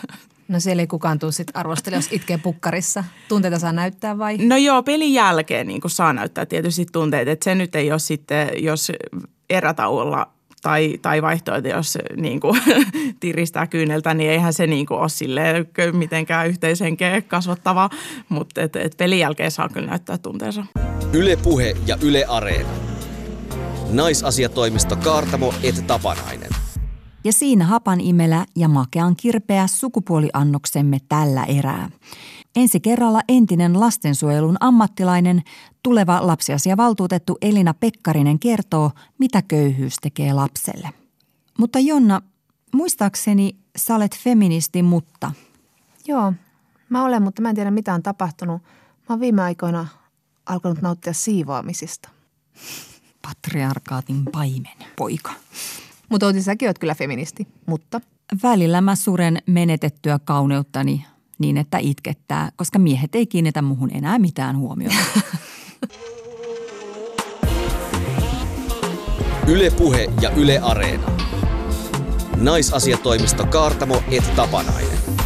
No siellä ei kukaan tule sitten arvostella, jos itkee pukkarissa. Tunteita saa näyttää vai? No joo, pelin jälkeen niin saa näyttää tietysti tunteet. Että se nyt ei ole sitten, jos erätauolla tai, tai vaihtoehto, jos niin kuin, [laughs] tiristää kyyneltä, niin eihän se niin kuin, ole silleen mitenkään yhteishenkeä kasvattava, mutta et, et pelin jälkeen saa kyllä näyttää tunteensa. Yle Puhe ja Yle Areena. Naisasiatoimisto Kaartamo et Tapanainen. Ja siinä hapan imelä ja makean kirpeä sukupuoliannoksemme tällä erää. Ensi kerralla entinen lastensuojelun ammattilainen, tuleva lapsiasiavaltuutettu Elina Pekkarinen kertoo, mitä köyhyys tekee lapselle. Mutta Jonna, muistaakseni sä olet feministi, mutta... Joo, mä olen, mutta mä en tiedä mitä on tapahtunut. Mä oon viime aikoina alkanut nauttia siivoamisista. Patriarkaatin paimen, poika. Mutta Outi, säkin oot kyllä feministi, mutta... Välillä mä suren menetettyä kauneuttani niin, että itkettää, koska miehet ei kiinnitä muhun enää mitään huomiota. [laughs] Yle Puhe ja Yle Areena. Naisasiatoimisto Kaartamo et Tapanainen.